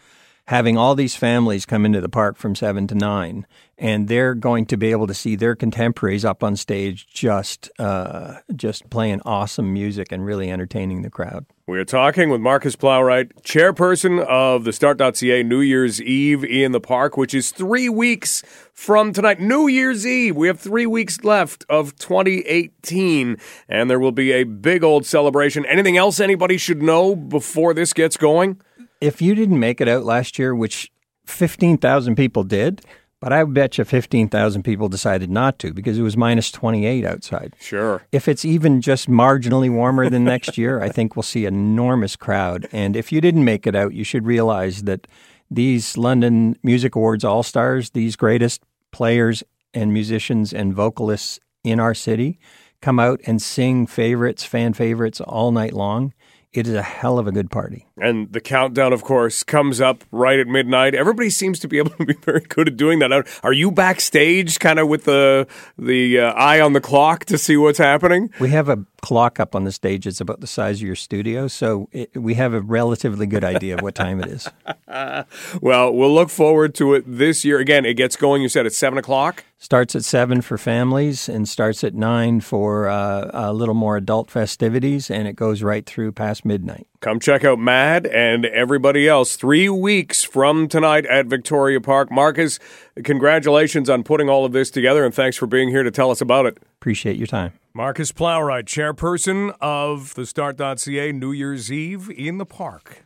having all these families come into the park from seven to nine, and they're going to be able to see their contemporaries up on stage, just uh, just playing awesome music and really entertaining the crowd. We are talking with Marcus Plowright, chairperson of the Start.ca New Year's Eve in the park, which is three weeks from tonight. New Year's Eve. We have three weeks left of 2018, and there will be a big old celebration. Anything else anybody should know before this gets going? If you didn't make it out last year, which 15,000 people did, but I bet you 15,000 people decided not to because it was minus 28 outside. Sure. If it's even just marginally warmer than next year, I think we'll see an enormous crowd. And if you didn't make it out, you should realize that these London Music Awards All Stars, these greatest players and musicians and vocalists in our city, come out and sing favorites, fan favorites all night long. It is a hell of a good party. And the countdown, of course, comes up right at midnight. Everybody seems to be able to be very good at doing that. Are you backstage, kind of with the the uh, eye on the clock to see what's happening? We have a clock up on the stage. It's about the size of your studio, so it, we have a relatively good idea of what time it is. well, we'll look forward to it this year. Again, it gets going. You said at seven o'clock. Starts at 7 for families and starts at 9 for uh, a little more adult festivities, and it goes right through past midnight. Come check out Mad and everybody else three weeks from tonight at Victoria Park. Marcus, congratulations on putting all of this together, and thanks for being here to tell us about it. Appreciate your time. Marcus Plowright, chairperson of the Start.ca New Year's Eve in the park.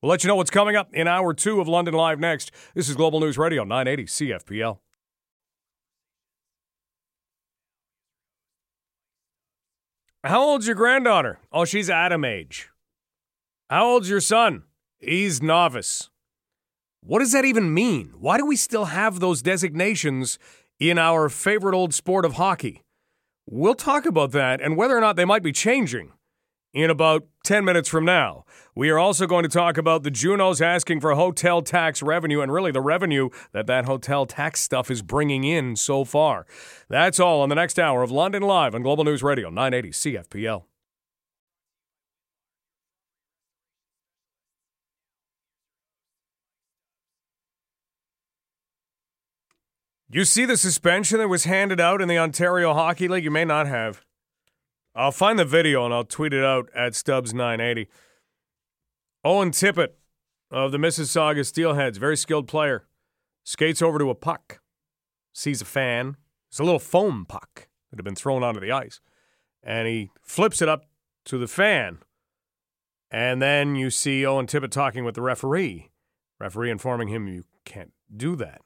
We'll let you know what's coming up in hour two of London Live next. This is Global News Radio 980 CFPL. How old's your granddaughter? Oh, she's Atom age. How old's your son? He's novice. What does that even mean? Why do we still have those designations in our favorite old sport of hockey? We'll talk about that and whether or not they might be changing in about 10 minutes from now. We are also going to talk about the Junos asking for hotel tax revenue and really the revenue that that hotel tax stuff is bringing in so far. That's all on the next hour of London Live on Global News Radio 980 CFPL. You see the suspension that was handed out in the Ontario Hockey League? You may not have. I'll find the video and I'll tweet it out at Stubbs980. Owen Tippett of the Mississauga Steelheads, very skilled player, skates over to a puck, sees a fan. It's a little foam puck that had been thrown onto the ice, and he flips it up to the fan. And then you see Owen Tippett talking with the referee. Referee informing him you can't do that.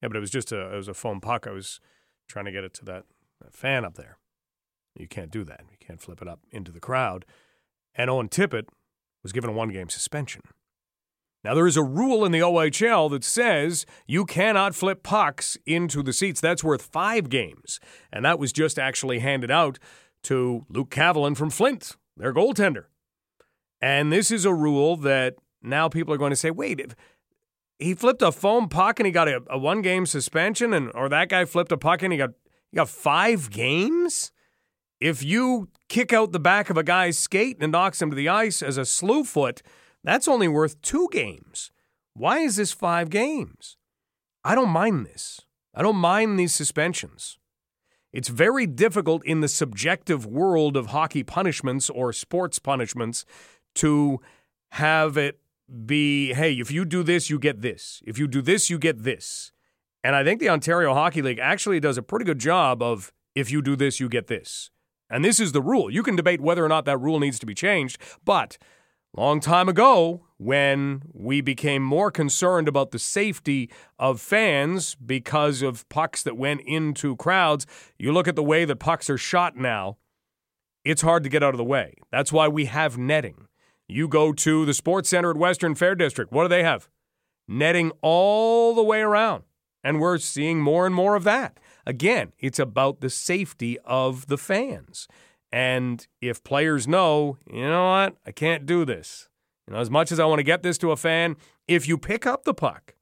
Yeah, but it was just a it was a foam puck. I was trying to get it to that, that fan up there. You can't do that. You can't flip it up into the crowd. And Owen Tippett was given a one game suspension. Now, there is a rule in the OHL that says you cannot flip pucks into the seats. That's worth five games. And that was just actually handed out to Luke Cavallin from Flint, their goaltender. And this is a rule that now people are going to say, wait, if he flipped a foam puck and he got a, a one game suspension, and or that guy flipped a puck and he got, he got five games? If you kick out the back of a guy's skate and knocks him to the ice as a slew foot, that's only worth two games. Why is this five games? I don't mind this. I don't mind these suspensions. It's very difficult in the subjective world of hockey punishments or sports punishments to have it be hey, if you do this, you get this. If you do this, you get this. And I think the Ontario Hockey League actually does a pretty good job of if you do this, you get this. And this is the rule. You can debate whether or not that rule needs to be changed, but long time ago when we became more concerned about the safety of fans because of pucks that went into crowds, you look at the way that pucks are shot now, it's hard to get out of the way. That's why we have netting. You go to the Sports Center at Western Fair District, what do they have? Netting all the way around. And we're seeing more and more of that. Again, it's about the safety of the fans. And if players know, you know what, I can't do this. You know, as much as I want to get this to a fan, if you pick up the puck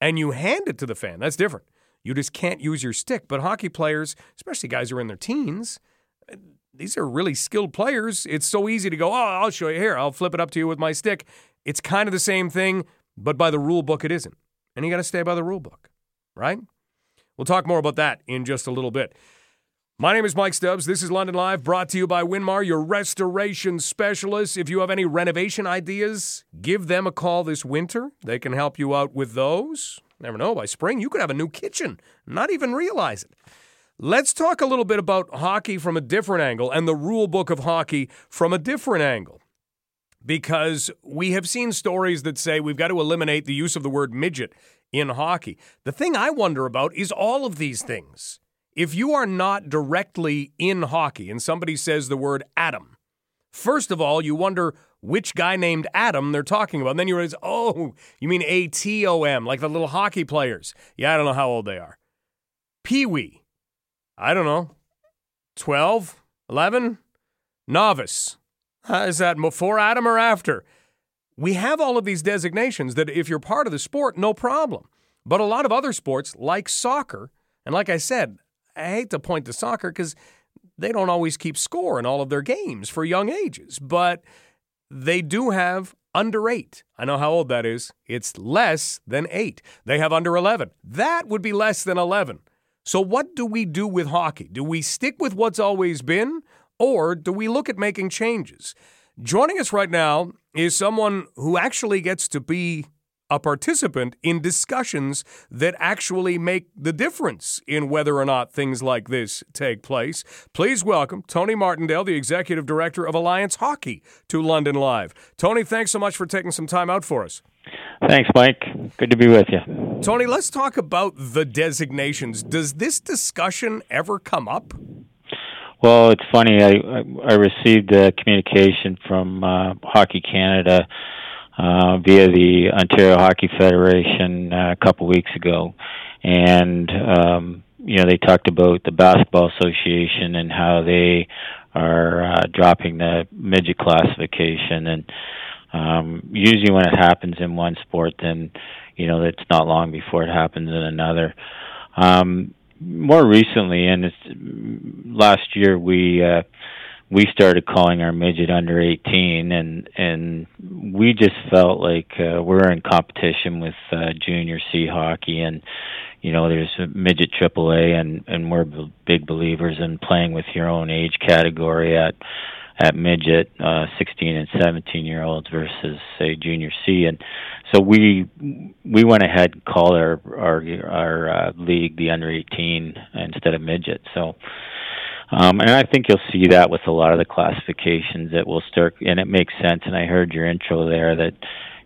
and you hand it to the fan, that's different. You just can't use your stick. But hockey players, especially guys who are in their teens, these are really skilled players. It's so easy to go, oh, I'll show you here. I'll flip it up to you with my stick. It's kind of the same thing, but by the rule book, it isn't. And you got to stay by the rule book, right? We'll talk more about that in just a little bit. My name is Mike Stubbs. This is London Live, brought to you by Winmar, your restoration specialist. If you have any renovation ideas, give them a call this winter. They can help you out with those. Never know, by spring, you could have a new kitchen, not even realize it. Let's talk a little bit about hockey from a different angle and the rule book of hockey from a different angle. Because we have seen stories that say we've got to eliminate the use of the word midget in hockey. The thing I wonder about is all of these things. If you are not directly in hockey and somebody says the word Adam, first of all, you wonder which guy named Adam they're talking about. And then you realize, oh, you mean A T O M, like the little hockey players. Yeah, I don't know how old they are. Pee wee, I don't know, 12, 11? Novice. Uh, is that before Atom or after? We have all of these designations that if you're part of the sport, no problem. But a lot of other sports, like soccer, and like I said, I hate to point to soccer because they don't always keep score in all of their games for young ages, but they do have under eight. I know how old that is. It's less than eight. They have under 11. That would be less than 11. So, what do we do with hockey? Do we stick with what's always been, or do we look at making changes? Joining us right now is someone who actually gets to be a participant in discussions that actually make the difference in whether or not things like this take place. Please welcome Tony Martindale, the Executive Director of Alliance Hockey, to London Live. Tony, thanks so much for taking some time out for us. Thanks, Mike. Good to be with you. Tony, let's talk about the designations. Does this discussion ever come up? Well, it's funny. I I received a communication from uh, Hockey Canada uh, via the Ontario Hockey Federation uh, a couple weeks ago, and um, you know they talked about the Basketball Association and how they are uh, dropping the midget classification, and um, usually when it happens in one sport, then you know it's not long before it happens in another. Um, more recently, and it's last year we. Uh, we started calling our midget under 18 and and we just felt like uh, we're in competition with uh, junior C hockey and you know there's midget AAA and and we're big believers in playing with your own age category at at midget uh 16 and 17 year olds versus say junior C and so we we went ahead and called our our our uh, league the under 18 instead of midget so um, and I think you'll see that with a lot of the classifications that will start, and it makes sense. And I heard your intro there that,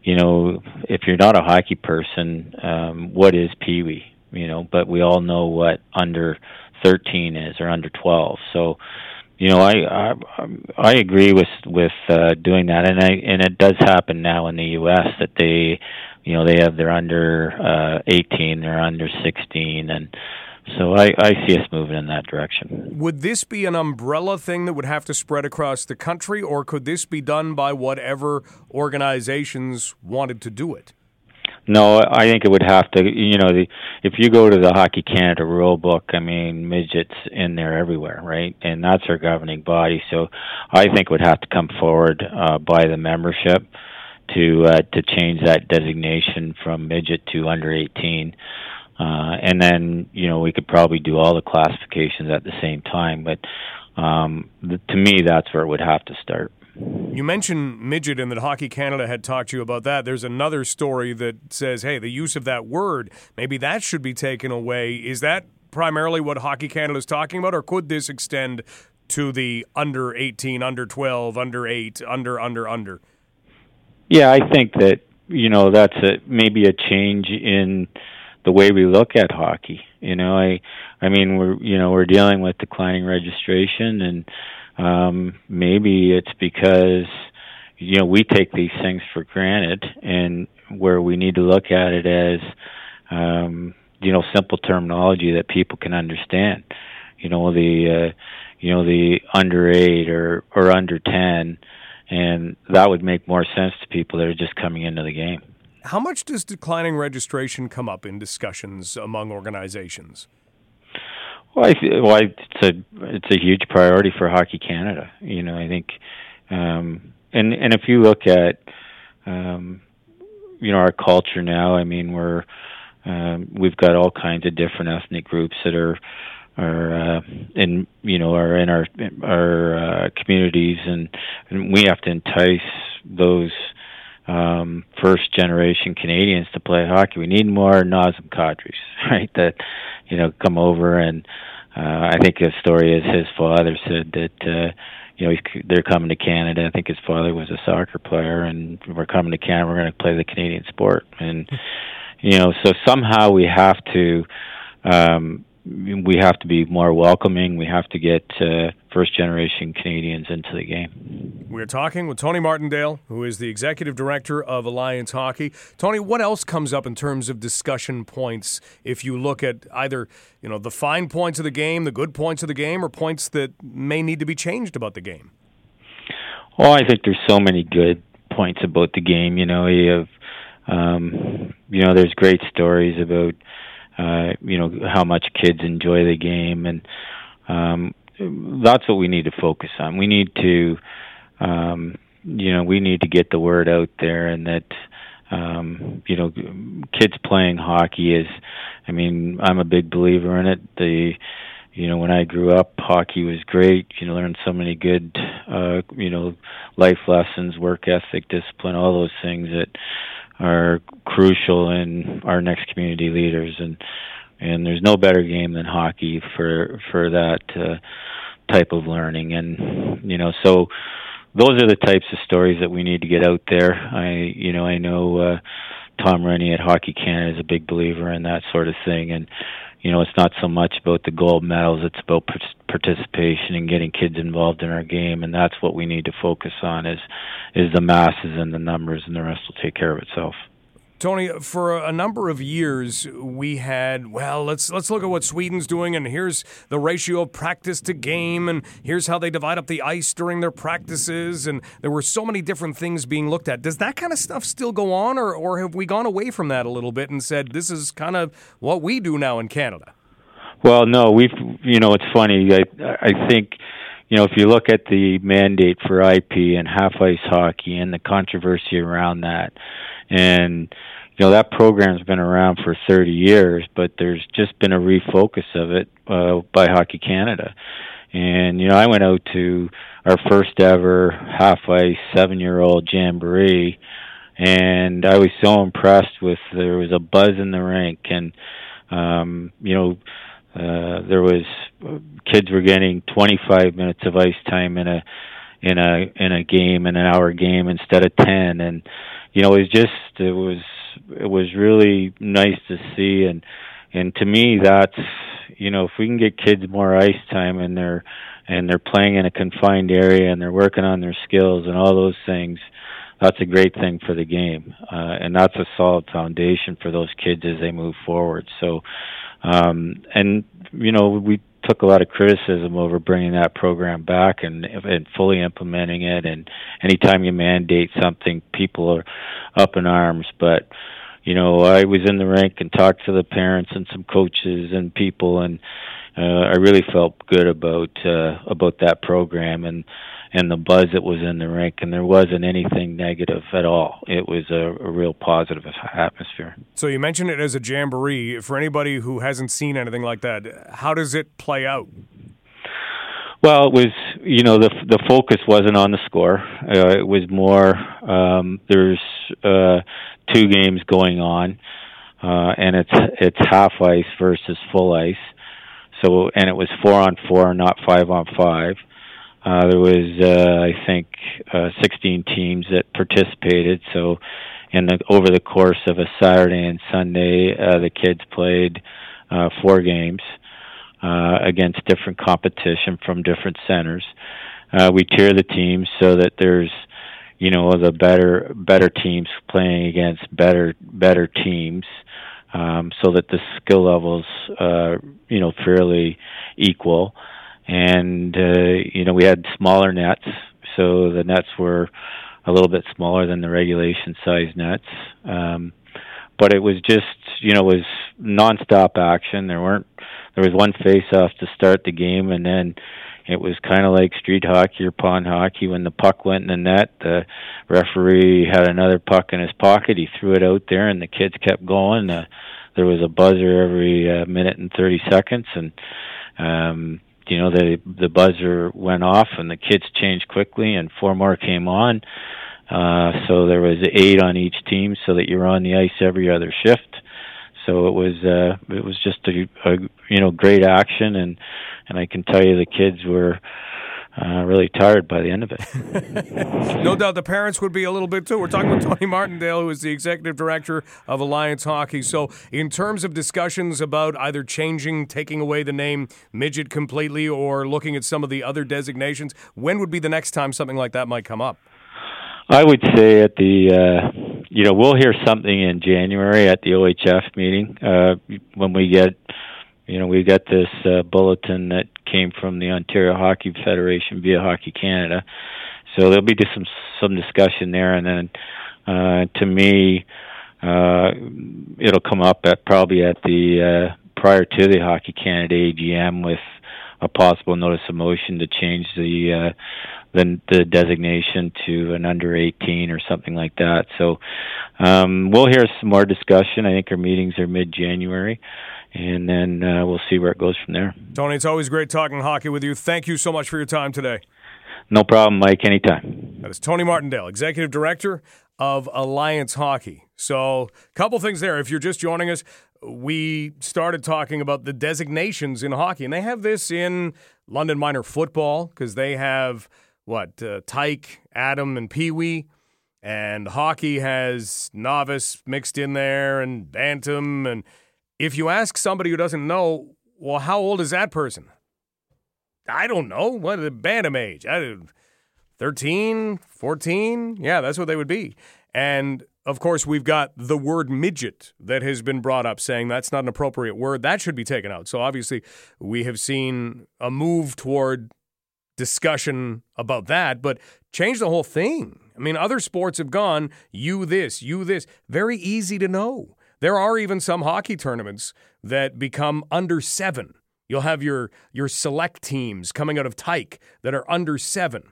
you know, if you're not a hockey person, um, what is Pee Wee? You know, but we all know what under 13 is or under 12. So, you know, I I, I agree with with uh, doing that, and I and it does happen now in the U.S. that they, you know, they have their under uh, 18, they're under 16, and so I, I see us moving in that direction. Would this be an umbrella thing that would have to spread across the country, or could this be done by whatever organizations wanted to do it? No, I think it would have to. You know, the, if you go to the Hockey Canada rule book, I mean, midgets in there everywhere, right? And that's our governing body. So, I think it would have to come forward uh, by the membership to uh, to change that designation from midget to under eighteen. Uh, and then you know we could probably do all the classifications at the same time. But um, the, to me, that's where it would have to start. You mentioned midget and that Hockey Canada had talked to you about that. There's another story that says, hey, the use of that word, maybe that should be taken away. Is that primarily what Hockey Canada is talking about, or could this extend to the under 18, under 12, under 8, under, under, under? Yeah, I think that, you know, that's a, maybe a change in the way we look at hockey. You know, I I mean we're you know we're dealing with declining registration, and um, maybe it's because you know we take these things for granted, and where we need to look at it as um, you know simple terminology that people can understand. You know the uh, you know the under eight or or under ten, and that would make more sense to people that are just coming into the game. How much does declining registration come up in discussions among organizations? Well, I, well, it's a it's a huge priority for Hockey Canada. You know, I think, um, and and if you look at, um, you know, our culture now. I mean, we're um, we've got all kinds of different ethnic groups that are are uh, in you know are in our our uh, communities, and, and we have to entice those um, first generation Canadians to play hockey. We need more Nazem Kadris, right? That you know come over and uh, I think his story is his father said that uh, you know he's, they're coming to Canada. I think his father was a soccer player, and we're coming to Canada. We're going to play the Canadian sport, and you know so somehow we have to. Um, we have to be more welcoming. We have to get uh, first generation Canadians into the game. We're talking with Tony Martindale, who is the executive director of Alliance Hockey. Tony, what else comes up in terms of discussion points if you look at either you know the fine points of the game, the good points of the game, or points that may need to be changed about the game? Well, I think there's so many good points about the game. You know, you have um, you know there's great stories about uh, you know how much kids enjoy the game, and um, that's what we need to focus on. We need to, um, you know, we need to get the word out there, and that um, you know, kids playing hockey is I mean, I'm a big believer in it. The you know, when I grew up, hockey was great. You learned so many good, uh, you know, life lessons, work ethic, discipline, all those things that are crucial in our next community leaders. And and there's no better game than hockey for for that uh, type of learning. And you know, so those are the types of stories that we need to get out there. I, you know, I know. uh Tom Renney at Hockey Canada is a big believer in that sort of thing, and you know, it's not so much about the gold medals; it's about participation and getting kids involved in our game, and that's what we need to focus on is is the masses and the numbers, and the rest will take care of itself. Tony, for a number of years, we had well. Let's let's look at what Sweden's doing, and here's the ratio of practice to game, and here's how they divide up the ice during their practices, and there were so many different things being looked at. Does that kind of stuff still go on, or or have we gone away from that a little bit and said this is kind of what we do now in Canada? Well, no, we've you know it's funny. I I think you know if you look at the mandate for IP and half ice hockey and the controversy around that and you know that program's been around for 30 years, but there's just been a refocus of it uh, by Hockey Canada. And you know, I went out to our first ever half seven year old jamboree, and I was so impressed with there was a buzz in the rink, and um, you know, uh, there was kids were getting 25 minutes of ice time in a in a in a game, in an hour game instead of 10, and you know, it was just it was it was really nice to see. And and to me that's you know if we can get kids more ice time and they're and they're playing in a confined area and they're working on their skills and all those things that's a great thing for the game. Uh, and that's a solid foundation for those kids as they move forward. So um and you know we took a lot of criticism over bringing that program back and, and fully implementing it. And anytime you mandate something, people are up in arms. But you know, I was in the rink and talked to the parents and some coaches and people, and I really felt good about uh, about that program and and the buzz that was in the rink, and there wasn't anything negative at all. It was a, a real positive atmosphere. So you mentioned it as a jamboree. For anybody who hasn't seen anything like that, how does it play out? Well, it was you know the the focus wasn't on the score. Uh, it was more um, there's uh, two games going on, uh, and it's it's half ice versus full ice. So and it was four on four, not five on five. Uh, there was, uh, I think, uh, 16 teams that participated. So, in the over the course of a Saturday and Sunday, uh, the kids played uh, four games uh, against different competition from different centers. Uh, we tier the teams so that there's, you know, the better better teams playing against better better teams. Um, so that the skill levels, uh, you know, fairly equal and uh, you know we had smaller nets, so the nets were a little bit smaller than the regulation size nets. Um, but it was just you know it was nonstop action. There weren't there was one face off to start the game, and then it was kind of like street hockey or pond hockey. When the puck went in the net, the referee had another puck in his pocket. He threw it out there, and the kids kept going. Uh, there was a buzzer every uh, minute and thirty seconds, and um, you know the the buzzer went off and the kids changed quickly and four more came on uh so there was eight on each team so that you're on the ice every other shift so it was uh it was just a, a you know great action and and I can tell you the kids were uh, really tired by the end of it. no doubt the parents would be a little bit too. We're talking with Tony Martindale, who is the executive director of Alliance Hockey. So, in terms of discussions about either changing, taking away the name midget completely, or looking at some of the other designations, when would be the next time something like that might come up? I would say at the, uh, you know, we'll hear something in January at the OHF meeting uh, when we get you know, we got this uh, bulletin that came from the Ontario Hockey Federation via Hockey Canada. So there'll be some some discussion there, and then uh, to me, uh, it'll come up at probably at the uh, prior to the Hockey Canada AGM with a possible notice of motion to change the uh, the, the designation to an under 18 or something like that. So um, we'll hear some more discussion. I think our meetings are mid January. And then uh, we'll see where it goes from there. Tony, it's always great talking hockey with you. Thank you so much for your time today. No problem, Mike. Anytime. That is Tony Martindale, Executive Director of Alliance Hockey. So, a couple things there. If you're just joining us, we started talking about the designations in hockey, and they have this in London minor football because they have what uh, Tyke, Atom, and Pee Wee, and hockey has novice mixed in there and bantam. And if you ask somebody who doesn't know, well, how old is that person? I don't know. What the bantam age? I, 13, 14? Yeah, that's what they would be. And of course, we've got the word midget that has been brought up, saying that's not an appropriate word. That should be taken out. So obviously, we have seen a move toward discussion about that, but change the whole thing. I mean, other sports have gone, you this, you this. Very easy to know. There are even some hockey tournaments that become under seven. You'll have your your select teams coming out of Tyke that are under seven.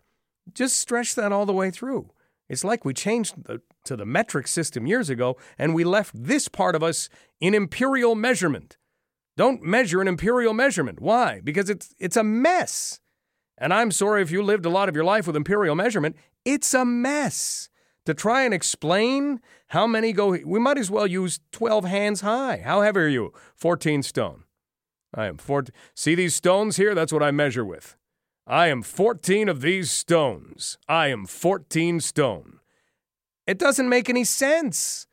Just stretch that all the way through. It's like we changed the, to the metric system years ago and we left this part of us in imperial measurement. Don't measure an imperial measurement. Why? Because it's it's a mess. And I'm sorry if you lived a lot of your life with imperial measurement. It's a mess. To try and explain how many go, we might as well use 12 hands high. How heavy are you? 14 stone. I am 14. See these stones here? That's what I measure with. I am 14 of these stones. I am 14 stone. It doesn't make any sense.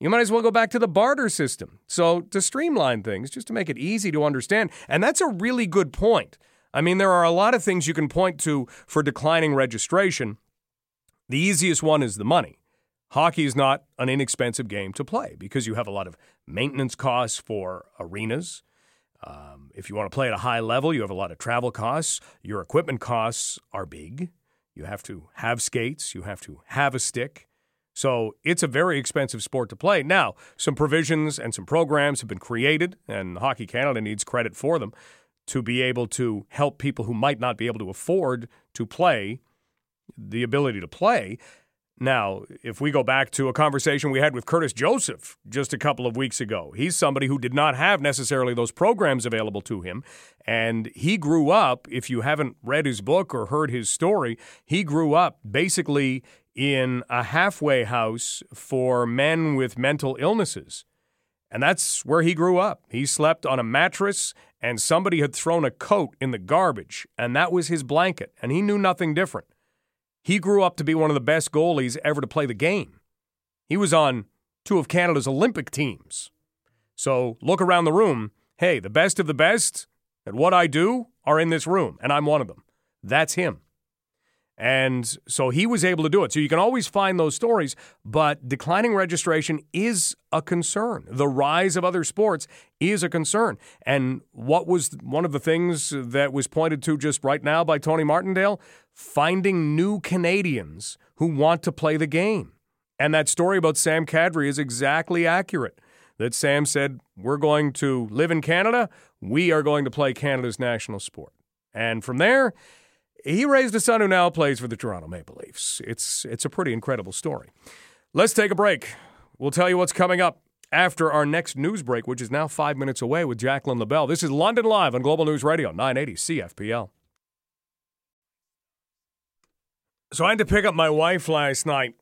You might as well go back to the barter system. So, to streamline things, just to make it easy to understand. And that's a really good point. I mean, there are a lot of things you can point to for declining registration. The easiest one is the money. Hockey is not an inexpensive game to play because you have a lot of maintenance costs for arenas, um, if you want to play at a high level, you have a lot of travel costs. Your equipment costs are big. You have to have skates, you have to have a stick. So it's a very expensive sport to play. Now, some provisions and some programs have been created, and Hockey Canada needs credit for them to be able to help people who might not be able to afford to play the ability to play. Now, if we go back to a conversation we had with Curtis Joseph just a couple of weeks ago, he's somebody who did not have necessarily those programs available to him. And he grew up, if you haven't read his book or heard his story, he grew up basically in a halfway house for men with mental illnesses. And that's where he grew up. He slept on a mattress, and somebody had thrown a coat in the garbage, and that was his blanket, and he knew nothing different. He grew up to be one of the best goalies ever to play the game. He was on two of Canada's Olympic teams. So look around the room. Hey, the best of the best at what I do are in this room, and I'm one of them. That's him. And so he was able to do it. So you can always find those stories, but declining registration is a concern. The rise of other sports is a concern. And what was one of the things that was pointed to just right now by Tony Martindale? Finding new Canadians who want to play the game. And that story about Sam Kadri is exactly accurate. That Sam said, We're going to live in Canada, we are going to play Canada's national sport. And from there, he raised a son who now plays for the Toronto Maple Leafs. It's, it's a pretty incredible story. Let's take a break. We'll tell you what's coming up after our next news break, which is now five minutes away with Jacqueline LaBelle. This is London Live on Global News Radio, 980 CFPL. So I had to pick up my wife last night.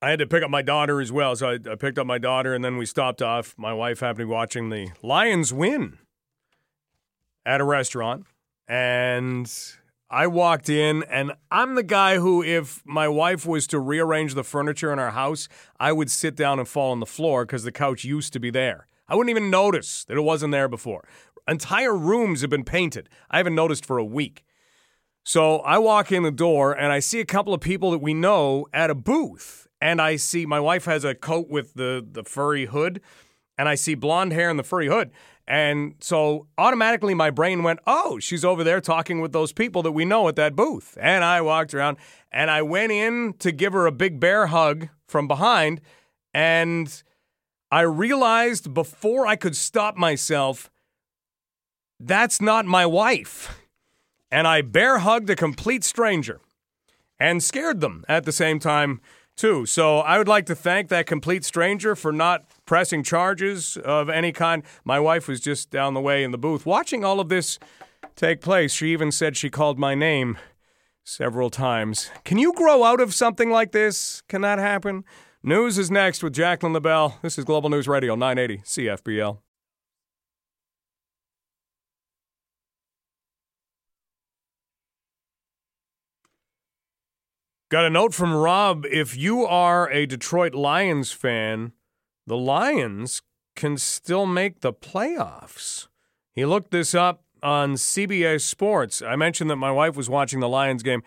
I had to pick up my daughter as well. So I, I picked up my daughter, and then we stopped off. My wife happened to be watching the Lions win at a restaurant. And I walked in, and I'm the guy who, if my wife was to rearrange the furniture in our house, I would sit down and fall on the floor because the couch used to be there. I wouldn't even notice that it wasn't there before. Entire rooms have been painted. I haven't noticed for a week. So I walk in the door and I see a couple of people that we know at a booth. And I see my wife has a coat with the, the furry hood, and I see blonde hair and the furry hood. And so automatically my brain went, oh, she's over there talking with those people that we know at that booth. And I walked around and I went in to give her a big bear hug from behind. And I realized before I could stop myself, that's not my wife. and I bear hugged a complete stranger and scared them at the same time, too. So I would like to thank that complete stranger for not pressing charges of any kind. My wife was just down the way in the booth watching all of this take place. She even said she called my name several times. Can you grow out of something like this? Can that happen? News is next with Jacqueline LaBelle. This is Global News Radio 980 CFPL. Got a note from Rob. If you are a Detroit Lions fan, the Lions can still make the playoffs. He looked this up on CBS Sports. I mentioned that my wife was watching the Lions game.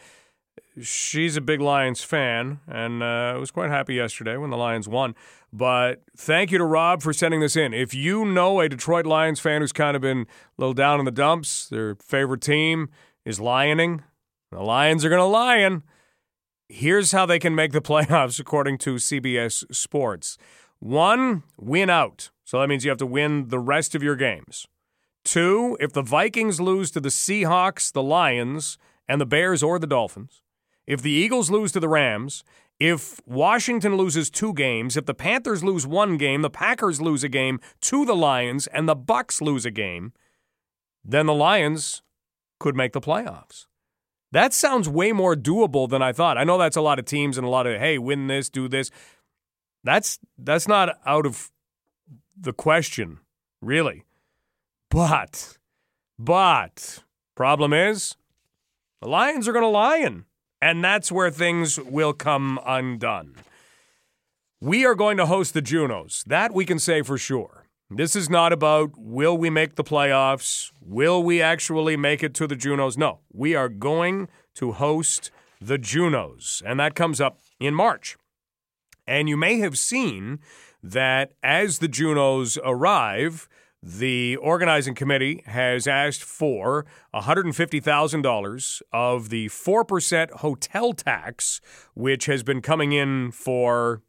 She's a big Lions fan and uh, was quite happy yesterday when the Lions won. But thank you to Rob for sending this in. If you know a Detroit Lions fan who's kind of been a little down in the dumps, their favorite team is lioning, the Lions are going to lion here's how they can make the playoffs according to CBS Sports. One, win out. So that means you have to win the rest of your games. Two, if the Vikings lose to the Seahawks, the Lions, and the Bears or the Dolphins, if the Eagles lose to the Rams, if Washington loses two games, if the Panthers lose one game, the Packers lose a game to the Lions, and the Bucks lose a game, then the Lions could make the playoffs. That sounds way more doable than I thought. I know that's a lot of teams and a lot of hey, win this, do this. That's that's not out of the question, really. But but problem is the Lions are going to lion, and that's where things will come undone. We are going to host the Junos. That we can say for sure. This is not about will we make the playoffs? Will we actually make it to the Junos? No, we are going to host the Junos, and that comes up in March. And you may have seen that as the Junos arrive, the organizing committee has asked for $150,000 of the 4% hotel tax, which has been coming in for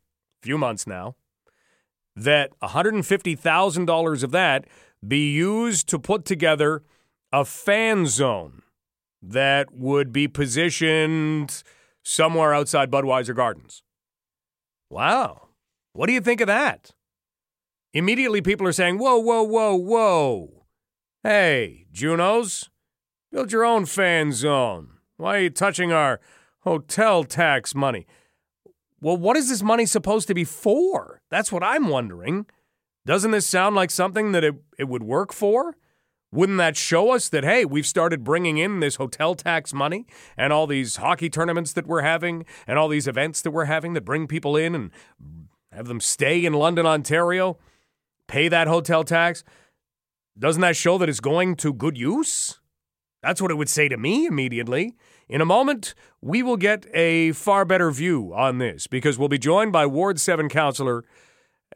a few months now that $150,000 of that be used to put together a fan zone that would be positioned somewhere outside Budweiser Gardens. Wow. What do you think of that? Immediately, people are saying, whoa, whoa, whoa, whoa. Hey, Junos, build your own fan zone. Why are you touching our hotel tax money? Well, what is this money supposed to be for? That's what I'm wondering. Doesn't this sound like something that it, it would work for? Wouldn't that show us that, hey, we've started bringing in this hotel tax money and all these hockey tournaments that we're having and all these events that we're having that bring people in and have them stay in London, Ontario, pay that hotel tax? Doesn't that show that it's going to good use? That's what it would say to me immediately. In a moment, we will get a far better view on this because we'll be joined by Ward 7 counselor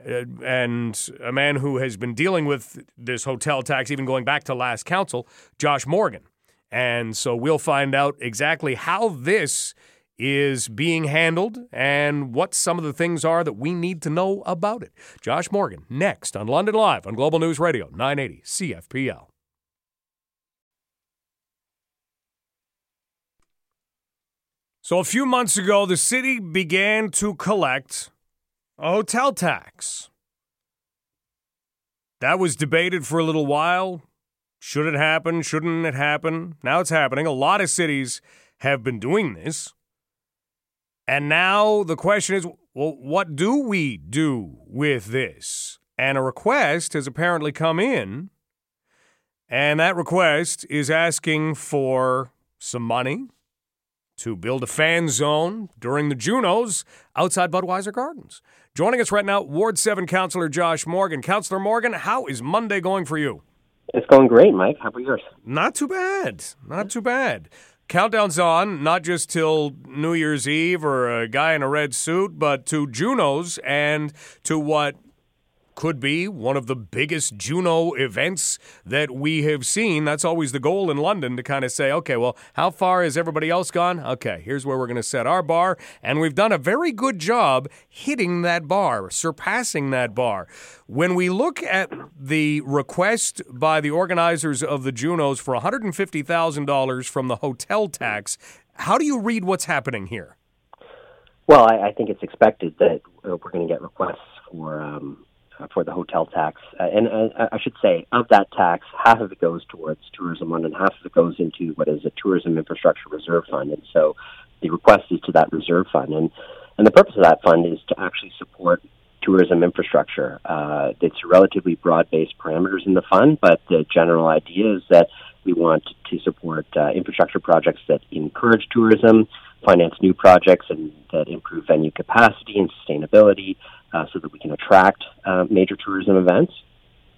Uh, and a man who has been dealing with this hotel tax even going back to last council, Josh Morgan. And so we'll find out exactly how this is being handled and what some of the things are that we need to know about it. Josh Morgan, next on London Live on Global News Radio, 980 CFPL. So, a few months ago, the city began to collect a hotel tax. That was debated for a little while. Should it happen? Shouldn't it happen? Now it's happening. A lot of cities have been doing this. And now the question is well, what do we do with this? And a request has apparently come in. And that request is asking for some money to build a fan zone during the Junos outside Budweiser Gardens. Joining us right now, Ward 7 Councilor Josh Morgan. Councilor Morgan, how is Monday going for you? It's going great, Mike. How about yours? Not too bad. Not too bad. Countdown's on, not just till New Year's Eve or a guy in a red suit, but to Junos and to what could be one of the biggest Juno events that we have seen. That's always the goal in London to kind of say, okay, well, how far has everybody else gone? Okay, here's where we're going to set our bar. And we've done a very good job hitting that bar, surpassing that bar. When we look at the request by the organizers of the Junos for $150,000 from the hotel tax, how do you read what's happening here? Well, I, I think it's expected that uh, we're going to get requests for um, for the hotel tax, uh, and uh, I should say of that tax, half of it goes towards tourism London, half of it goes into what is a tourism infrastructure reserve fund, and so the request is to that reserve fund, and and the purpose of that fund is to actually support tourism infrastructure. Uh, it's relatively broad-based parameters in the fund, but the general idea is that we want to support uh, infrastructure projects that encourage tourism, finance new projects, and that improve venue capacity and sustainability, uh, so that we can attract uh, major tourism events.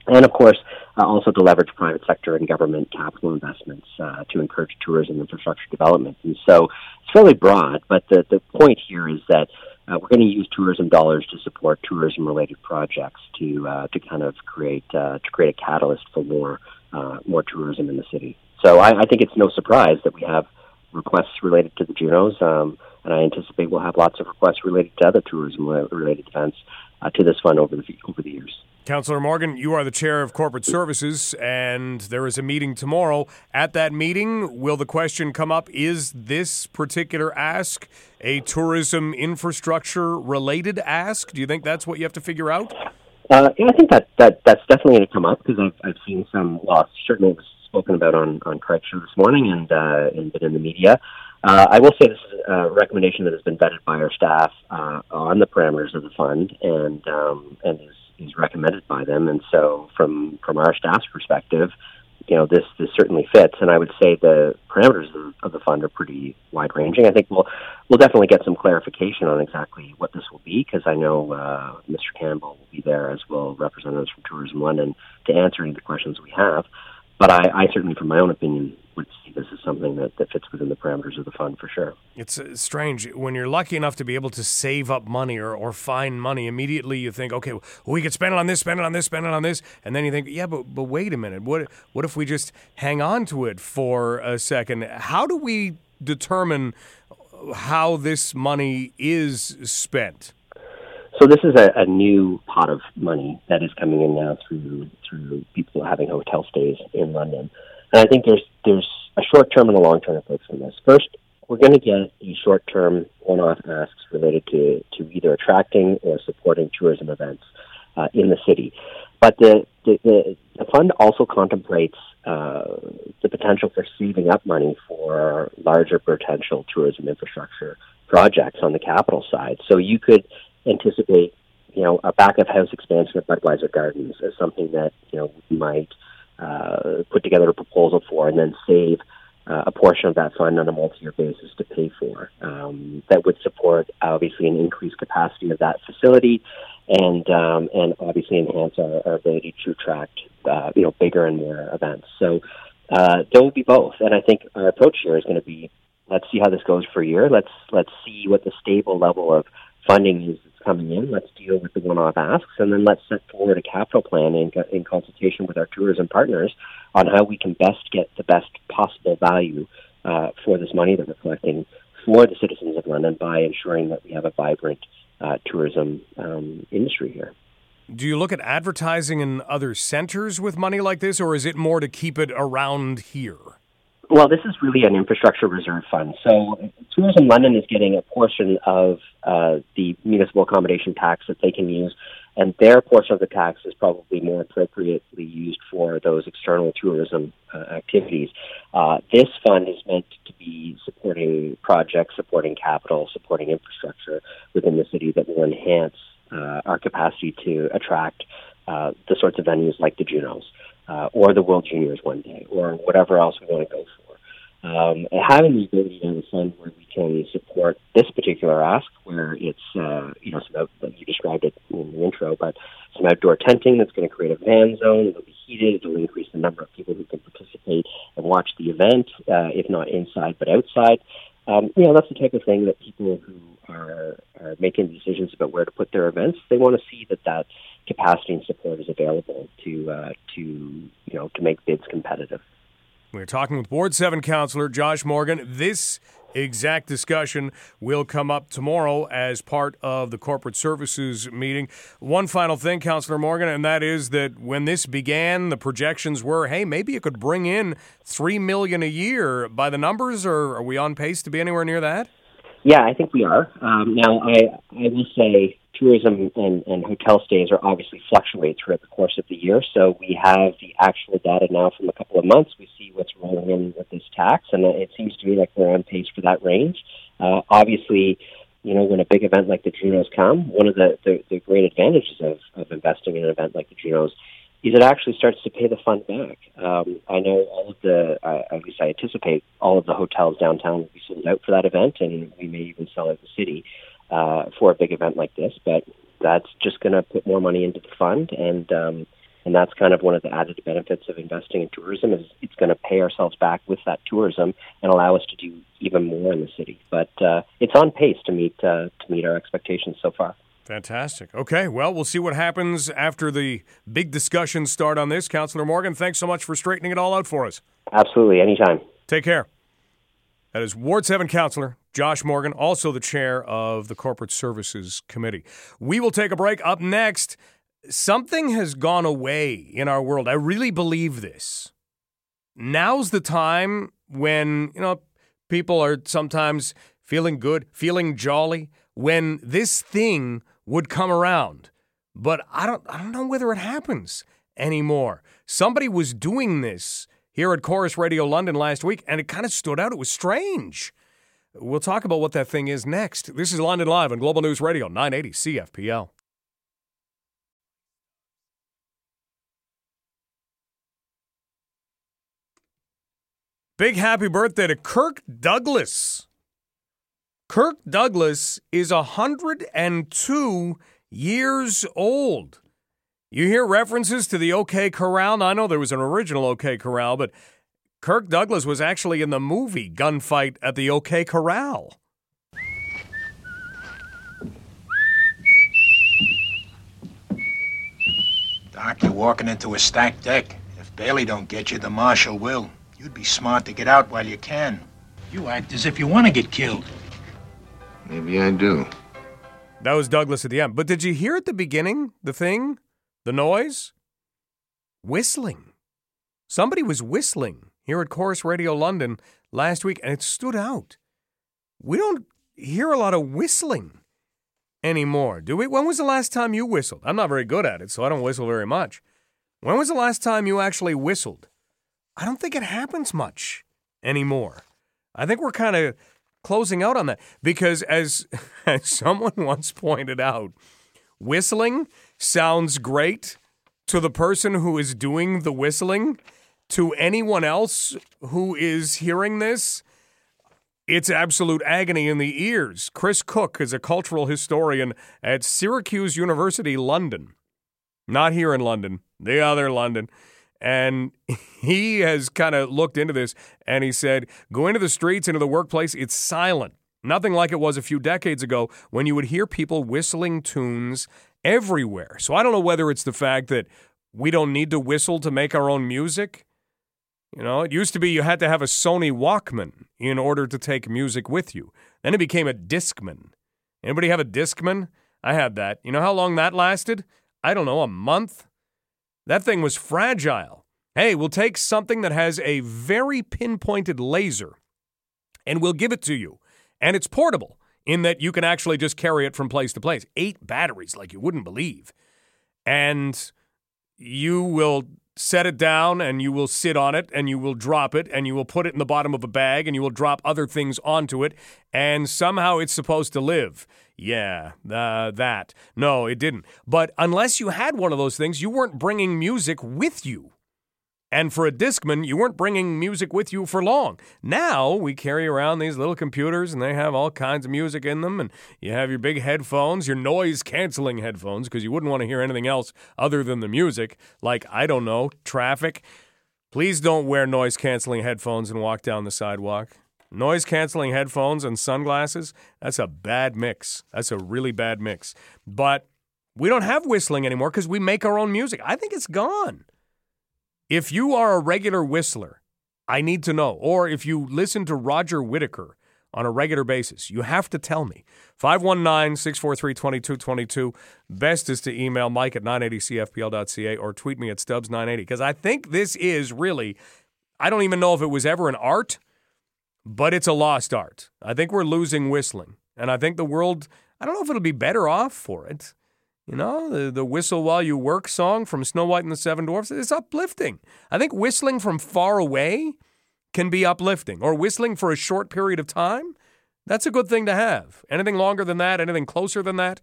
And of course, uh, also to leverage private sector and government capital investments uh, to encourage tourism infrastructure development. And so it's fairly broad, but the, the point here is that uh, we're going to use tourism dollars to support tourism-related projects to uh, to kind of create to create a catalyst for more more tourism in the city. So I, I think it's no surprise that we have requests related to the Junos, um, and I anticipate we'll have lots of requests related to other tourism-related events uh, to this fund over the over the years. Councillor Morgan, you are the chair of corporate services, and there is a meeting tomorrow. At that meeting, will the question come up is this particular ask a tourism infrastructure related ask? Do you think that's what you have to figure out? Uh, yeah, I think that, that that's definitely going to come up because I've, I've seen some, well, certainly it was spoken about on, on show this morning and, uh, and been in the media. Uh, I will say this is a recommendation that has been vetted by our staff uh, on the parameters of the fund and um, and is is recommended by them. And so, from from our staff's perspective, you know, this this certainly fits. And I would say the parameters of, of the fund are pretty wide ranging. I think we'll we'll definitely get some clarification on exactly what this will be because I know uh, Mr. Campbell will be there as well representatives from Tourism London to answer any of the questions we have. But I, I certainly, from my own opinion, would see this as something that, that fits within the parameters of the fund for sure. It's uh, strange when you're lucky enough to be able to save up money or, or find money. Immediately, you think, okay, well, we could spend it on this, spend it on this, spend it on this, and then you think, yeah, but but wait a minute, what what if we just hang on to it for a second? How do we determine how this money is spent? So this is a, a new pot of money that is coming in now through through people having hotel stays in London. And I think there's there's a short term and a long term approach from this. First, we're going to get a short term one off asks related to, to either attracting or supporting tourism events uh, in the city. But the, the, the, the fund also contemplates uh, the potential for saving up money for larger potential tourism infrastructure projects on the capital side. So you could anticipate, you know, a back of house expansion of Budweiser Gardens as something that, you know, we might uh, put together a proposal for and then save uh, a portion of that fund on a multi-year basis to pay for. Um, that would support obviously an increased capacity of that facility, and um, and obviously enhance our, our ability to attract uh, you know bigger and more events. So uh, there will be both, and I think our approach here is going to be let's see how this goes for a year. Let's let's see what the stable level of funding is coming in. Let's deal with the one-off asks, and then let's set forward a capital plan in, in consultation with our tourism partners on how we can best get the best possible value uh, for this money that we're collecting for the citizens of London by ensuring that we have a vibrant uh, tourism um, industry here. Do you look at advertising in other centers with money like this, or is it more to keep it around here? Well, this is really an infrastructure reserve fund. So, Tourism London is getting a portion of uh, the municipal accommodation tax that they can use, and their portion of the tax is probably more appropriately used for those external tourism uh, activities. Uh, this fund is meant to be supporting projects, supporting capital, supporting infrastructure within the city that will enhance uh, our capacity to attract uh, the sorts of venues like the Junos uh, or the World Juniors one day, or whatever else we want to go for. Um, and having the ability to have a fund where we can support this particular ask, where it's uh, you know some you described it in the intro, but some outdoor tenting that's going to create a fan zone. It'll be heated. It'll increase the number of people who can participate and watch the event, uh, if not inside but outside. Um, you know that's the type of thing that people who are, are making decisions about where to put their events, they want to see that that capacity and support is available to uh, to you know to make bids competitive. We're talking with Ward 7 Councillor Josh Morgan. This exact discussion will come up tomorrow as part of the corporate services meeting. One final thing, Councillor Morgan, and that is that when this began, the projections were, hey, maybe it could bring in three million a year. By the numbers, or are we on pace to be anywhere near that? Yeah, I think we are. Um, now, I I will say tourism and, and hotel stays are obviously fluctuate throughout the course of the year. So we have the actual data now from a couple of months. We see what's rolling in with this tax, and it seems to me like we're on pace for that range. Uh, obviously, you know, when a big event like the Junos come, one of the, the, the great advantages of, of investing in an event like the Junos is it actually starts to pay the fund back. Um, I know all of the, uh, at least I anticipate, all of the hotels downtown will be sold out for that event, and we may even sell out the city uh, for a big event like this. But that's just going to put more money into the fund, and um, and that's kind of one of the added benefits of investing in tourism is it's going to pay ourselves back with that tourism and allow us to do even more in the city. But uh, it's on pace to meet uh, to meet our expectations so far. Fantastic. Okay, well, we'll see what happens after the big discussions start on this. Councillor Morgan, thanks so much for straightening it all out for us. Absolutely, anytime. Take care. That is Ward 7 Councillor Josh Morgan, also the chair of the Corporate Services Committee. We will take a break. Up next, something has gone away in our world. I really believe this. Now's the time when, you know, people are sometimes feeling good, feeling jolly, when this thing would come around. But I don't I don't know whether it happens anymore. Somebody was doing this here at Corus Radio London last week and it kind of stood out. It was strange. We'll talk about what that thing is next. This is London Live on Global News Radio 980 CFPL. Big happy birthday to Kirk Douglas. Kirk Douglas is 102 years old. You hear references to the OK Corral. Now, I know there was an original OK Corral, but Kirk Douglas was actually in the movie Gunfight at the OK Corral. Doc, you're walking into a stacked deck. If Bailey don't get you, the marshal will. You'd be smart to get out while you can. You act as if you want to get killed. Maybe I do. That was Douglas at the end. But did you hear at the beginning the thing? The noise? Whistling. Somebody was whistling here at Corus Radio London last week, and it stood out. We don't hear a lot of whistling anymore, do we? When was the last time you whistled? I'm not very good at it, so I don't whistle very much. When was the last time you actually whistled? I don't think it happens much anymore. I think we're kind of closing out on that because, as, as someone once pointed out, whistling sounds great to the person who is doing the whistling. To anyone else who is hearing this, it's absolute agony in the ears. Chris Cook is a cultural historian at Syracuse University, London. Not here in London, the other London. And he has kind of looked into this and he said, go into the streets, into the workplace, it's silent. Nothing like it was a few decades ago when you would hear people whistling tunes everywhere. So I don't know whether it's the fact that we don't need to whistle to make our own music. You know, it used to be you had to have a Sony Walkman in order to take music with you. Then it became a Discman. Anybody have a Discman? I had that. You know how long that lasted? I don't know, a month? That thing was fragile. Hey, we'll take something that has a very pinpointed laser and we'll give it to you. And it's portable in that you can actually just carry it from place to place. Eight batteries, like you wouldn't believe. And you will set it down and you will sit on it and you will drop it and you will put it in the bottom of a bag and you will drop other things onto it and somehow it's supposed to live. Yeah, uh, that. No, it didn't. But unless you had one of those things, you weren't bringing music with you. And for a Discman, you weren't bringing music with you for long. Now we carry around these little computers and they have all kinds of music in them. And you have your big headphones, your noise canceling headphones, because you wouldn't want to hear anything else other than the music, like, I don't know, traffic. Please don't wear noise canceling headphones and walk down the sidewalk. Noise canceling headphones and sunglasses, that's a bad mix. That's a really bad mix. But We don't have whistling anymore because we make our own music. I think it's gone. If you are a regular whistler, I need to know. Or if you listen to Roger Whittaker on a regular basis, you have to tell me. 519 643 2222. Best is to email mike at 980cfpl.ca or tweet me at stubbs980 because I think this is really, I don't even know if it was ever an art, but it's a lost art. I think we're losing whistling. And I think the world, I don't know if it'll be better off for it. You know, the, the whistle while you work song from Snow White and the Seven Dwarfs is uplifting. I think whistling from far away can be uplifting, or whistling for a short period of time. That's a good thing to have. Anything longer than that, anything closer than that,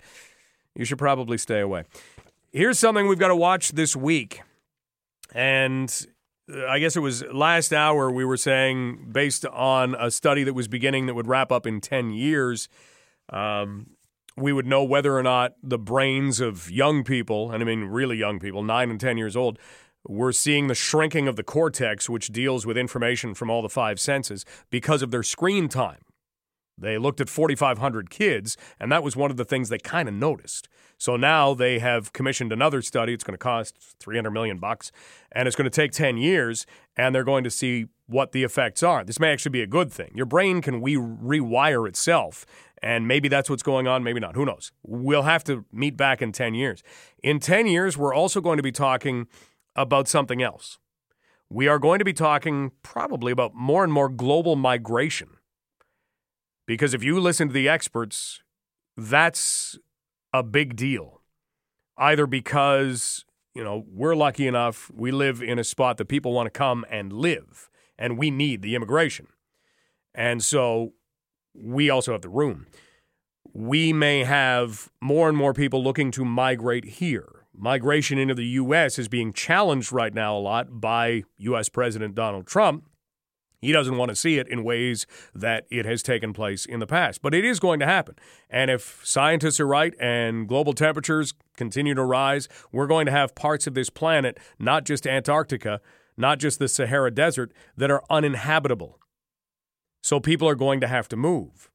you should probably stay away. Here's something we've got to watch this week. And uh, I guess it was last hour we were saying, based on a study that was beginning that would wrap up in 10 years, um, we would know whether or not the brains of young people, and I mean really young people, nine and 10 years old, were seeing the shrinking of the cortex, which deals with information from all the five senses, because of their screen time. They looked at 4,500 kids, and that was one of the things they kind of noticed. So now they have commissioned another study. It's going to cost 300 million bucks, and it's going to take 10 years, and they're going to see what the effects are. This may actually be a good thing. Your brain can re- rewire itself, and maybe that's what's going on, maybe not. Who knows? We'll have to meet back in 10 years. In 10 years, we're also going to be talking about something else. We are going to be talking probably about more and more global migration. Because if you listen to the experts, that's a big deal. Either because, you know, we're lucky enough, we live in a spot that people want to come and live, and we need the immigration. And so we also have the room. We may have more and more people looking to migrate here. Migration into the U.S. is being challenged right now a lot by U.S. President Donald Trump he doesn't want to see it in ways that it has taken place in the past. But it is going to happen. And if scientists are right and global temperatures continue to rise, we're going to have parts of this planet, not just Antarctica, not just the Sahara Desert, that are uninhabitable. So people are going to have to move.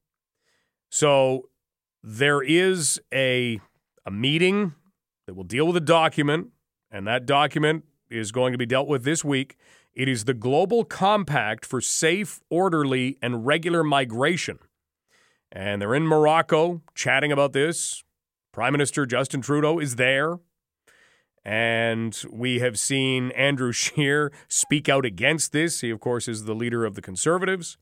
So there is a, a meeting that will deal with a document, and that document is going to be dealt with this week. It is the Global Compact for Safe, Orderly, and Regular Migration. And they're in Morocco chatting about this. Prime Minister Justin Trudeau is there. And we have seen Andrew Scheer speak out against this. He, of course, is the leader of the Conservatives.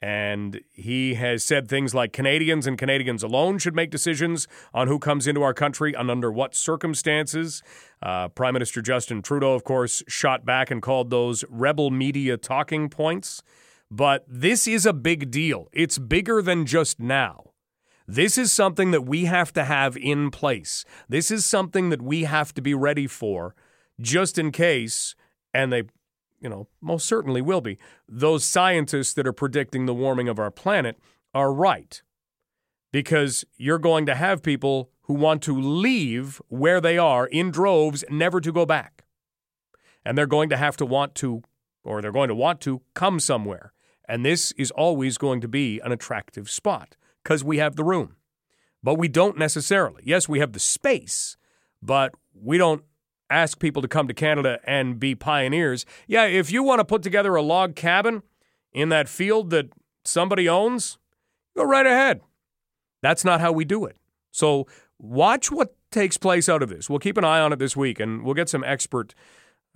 And he has said things like Canadians and Canadians alone should make decisions on who comes into our country and under what circumstances. Uh, Prime Minister Justin Trudeau, of course, shot back and called those rebel media talking points. But this is a big deal. It's bigger than just now. This is something that we have to have in place. This is something that we have to be ready for just in case, and they you know, most certainly will be, those scientists that are predicting the warming of our planet are right. Because you're going to have people who want to leave where they are in droves, never to go back. And they're going to have to want to, or they're going to want to come somewhere. And this is always going to be an attractive spot because we have the room. But we don't necessarily. Yes, we have the space, but we don't ask people to come to Canada and be pioneers. Yeah, if you want to put together a log cabin in that field that somebody owns, go right ahead. That's not how we do it. So watch what takes place out of this. We'll keep an eye on it this week, and we'll get some expert,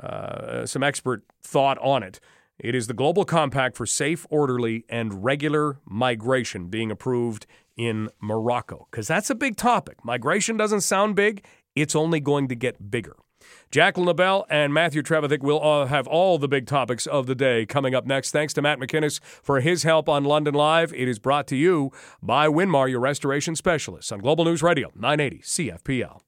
uh, some expert thought on it. It is the Global Compact for Safe, Orderly, and Regular Migration being approved in Morocco because that's a big topic. Migration doesn't sound big; it's only going to get bigger. Jacqueline LaBelle and Matthew Trevithick will all have all the big topics of the day coming up next. Thanks to Matt McInnes for his help on London Live. It is brought to you by Winmar, your restoration specialist on Global News Radio, 980 CFPL.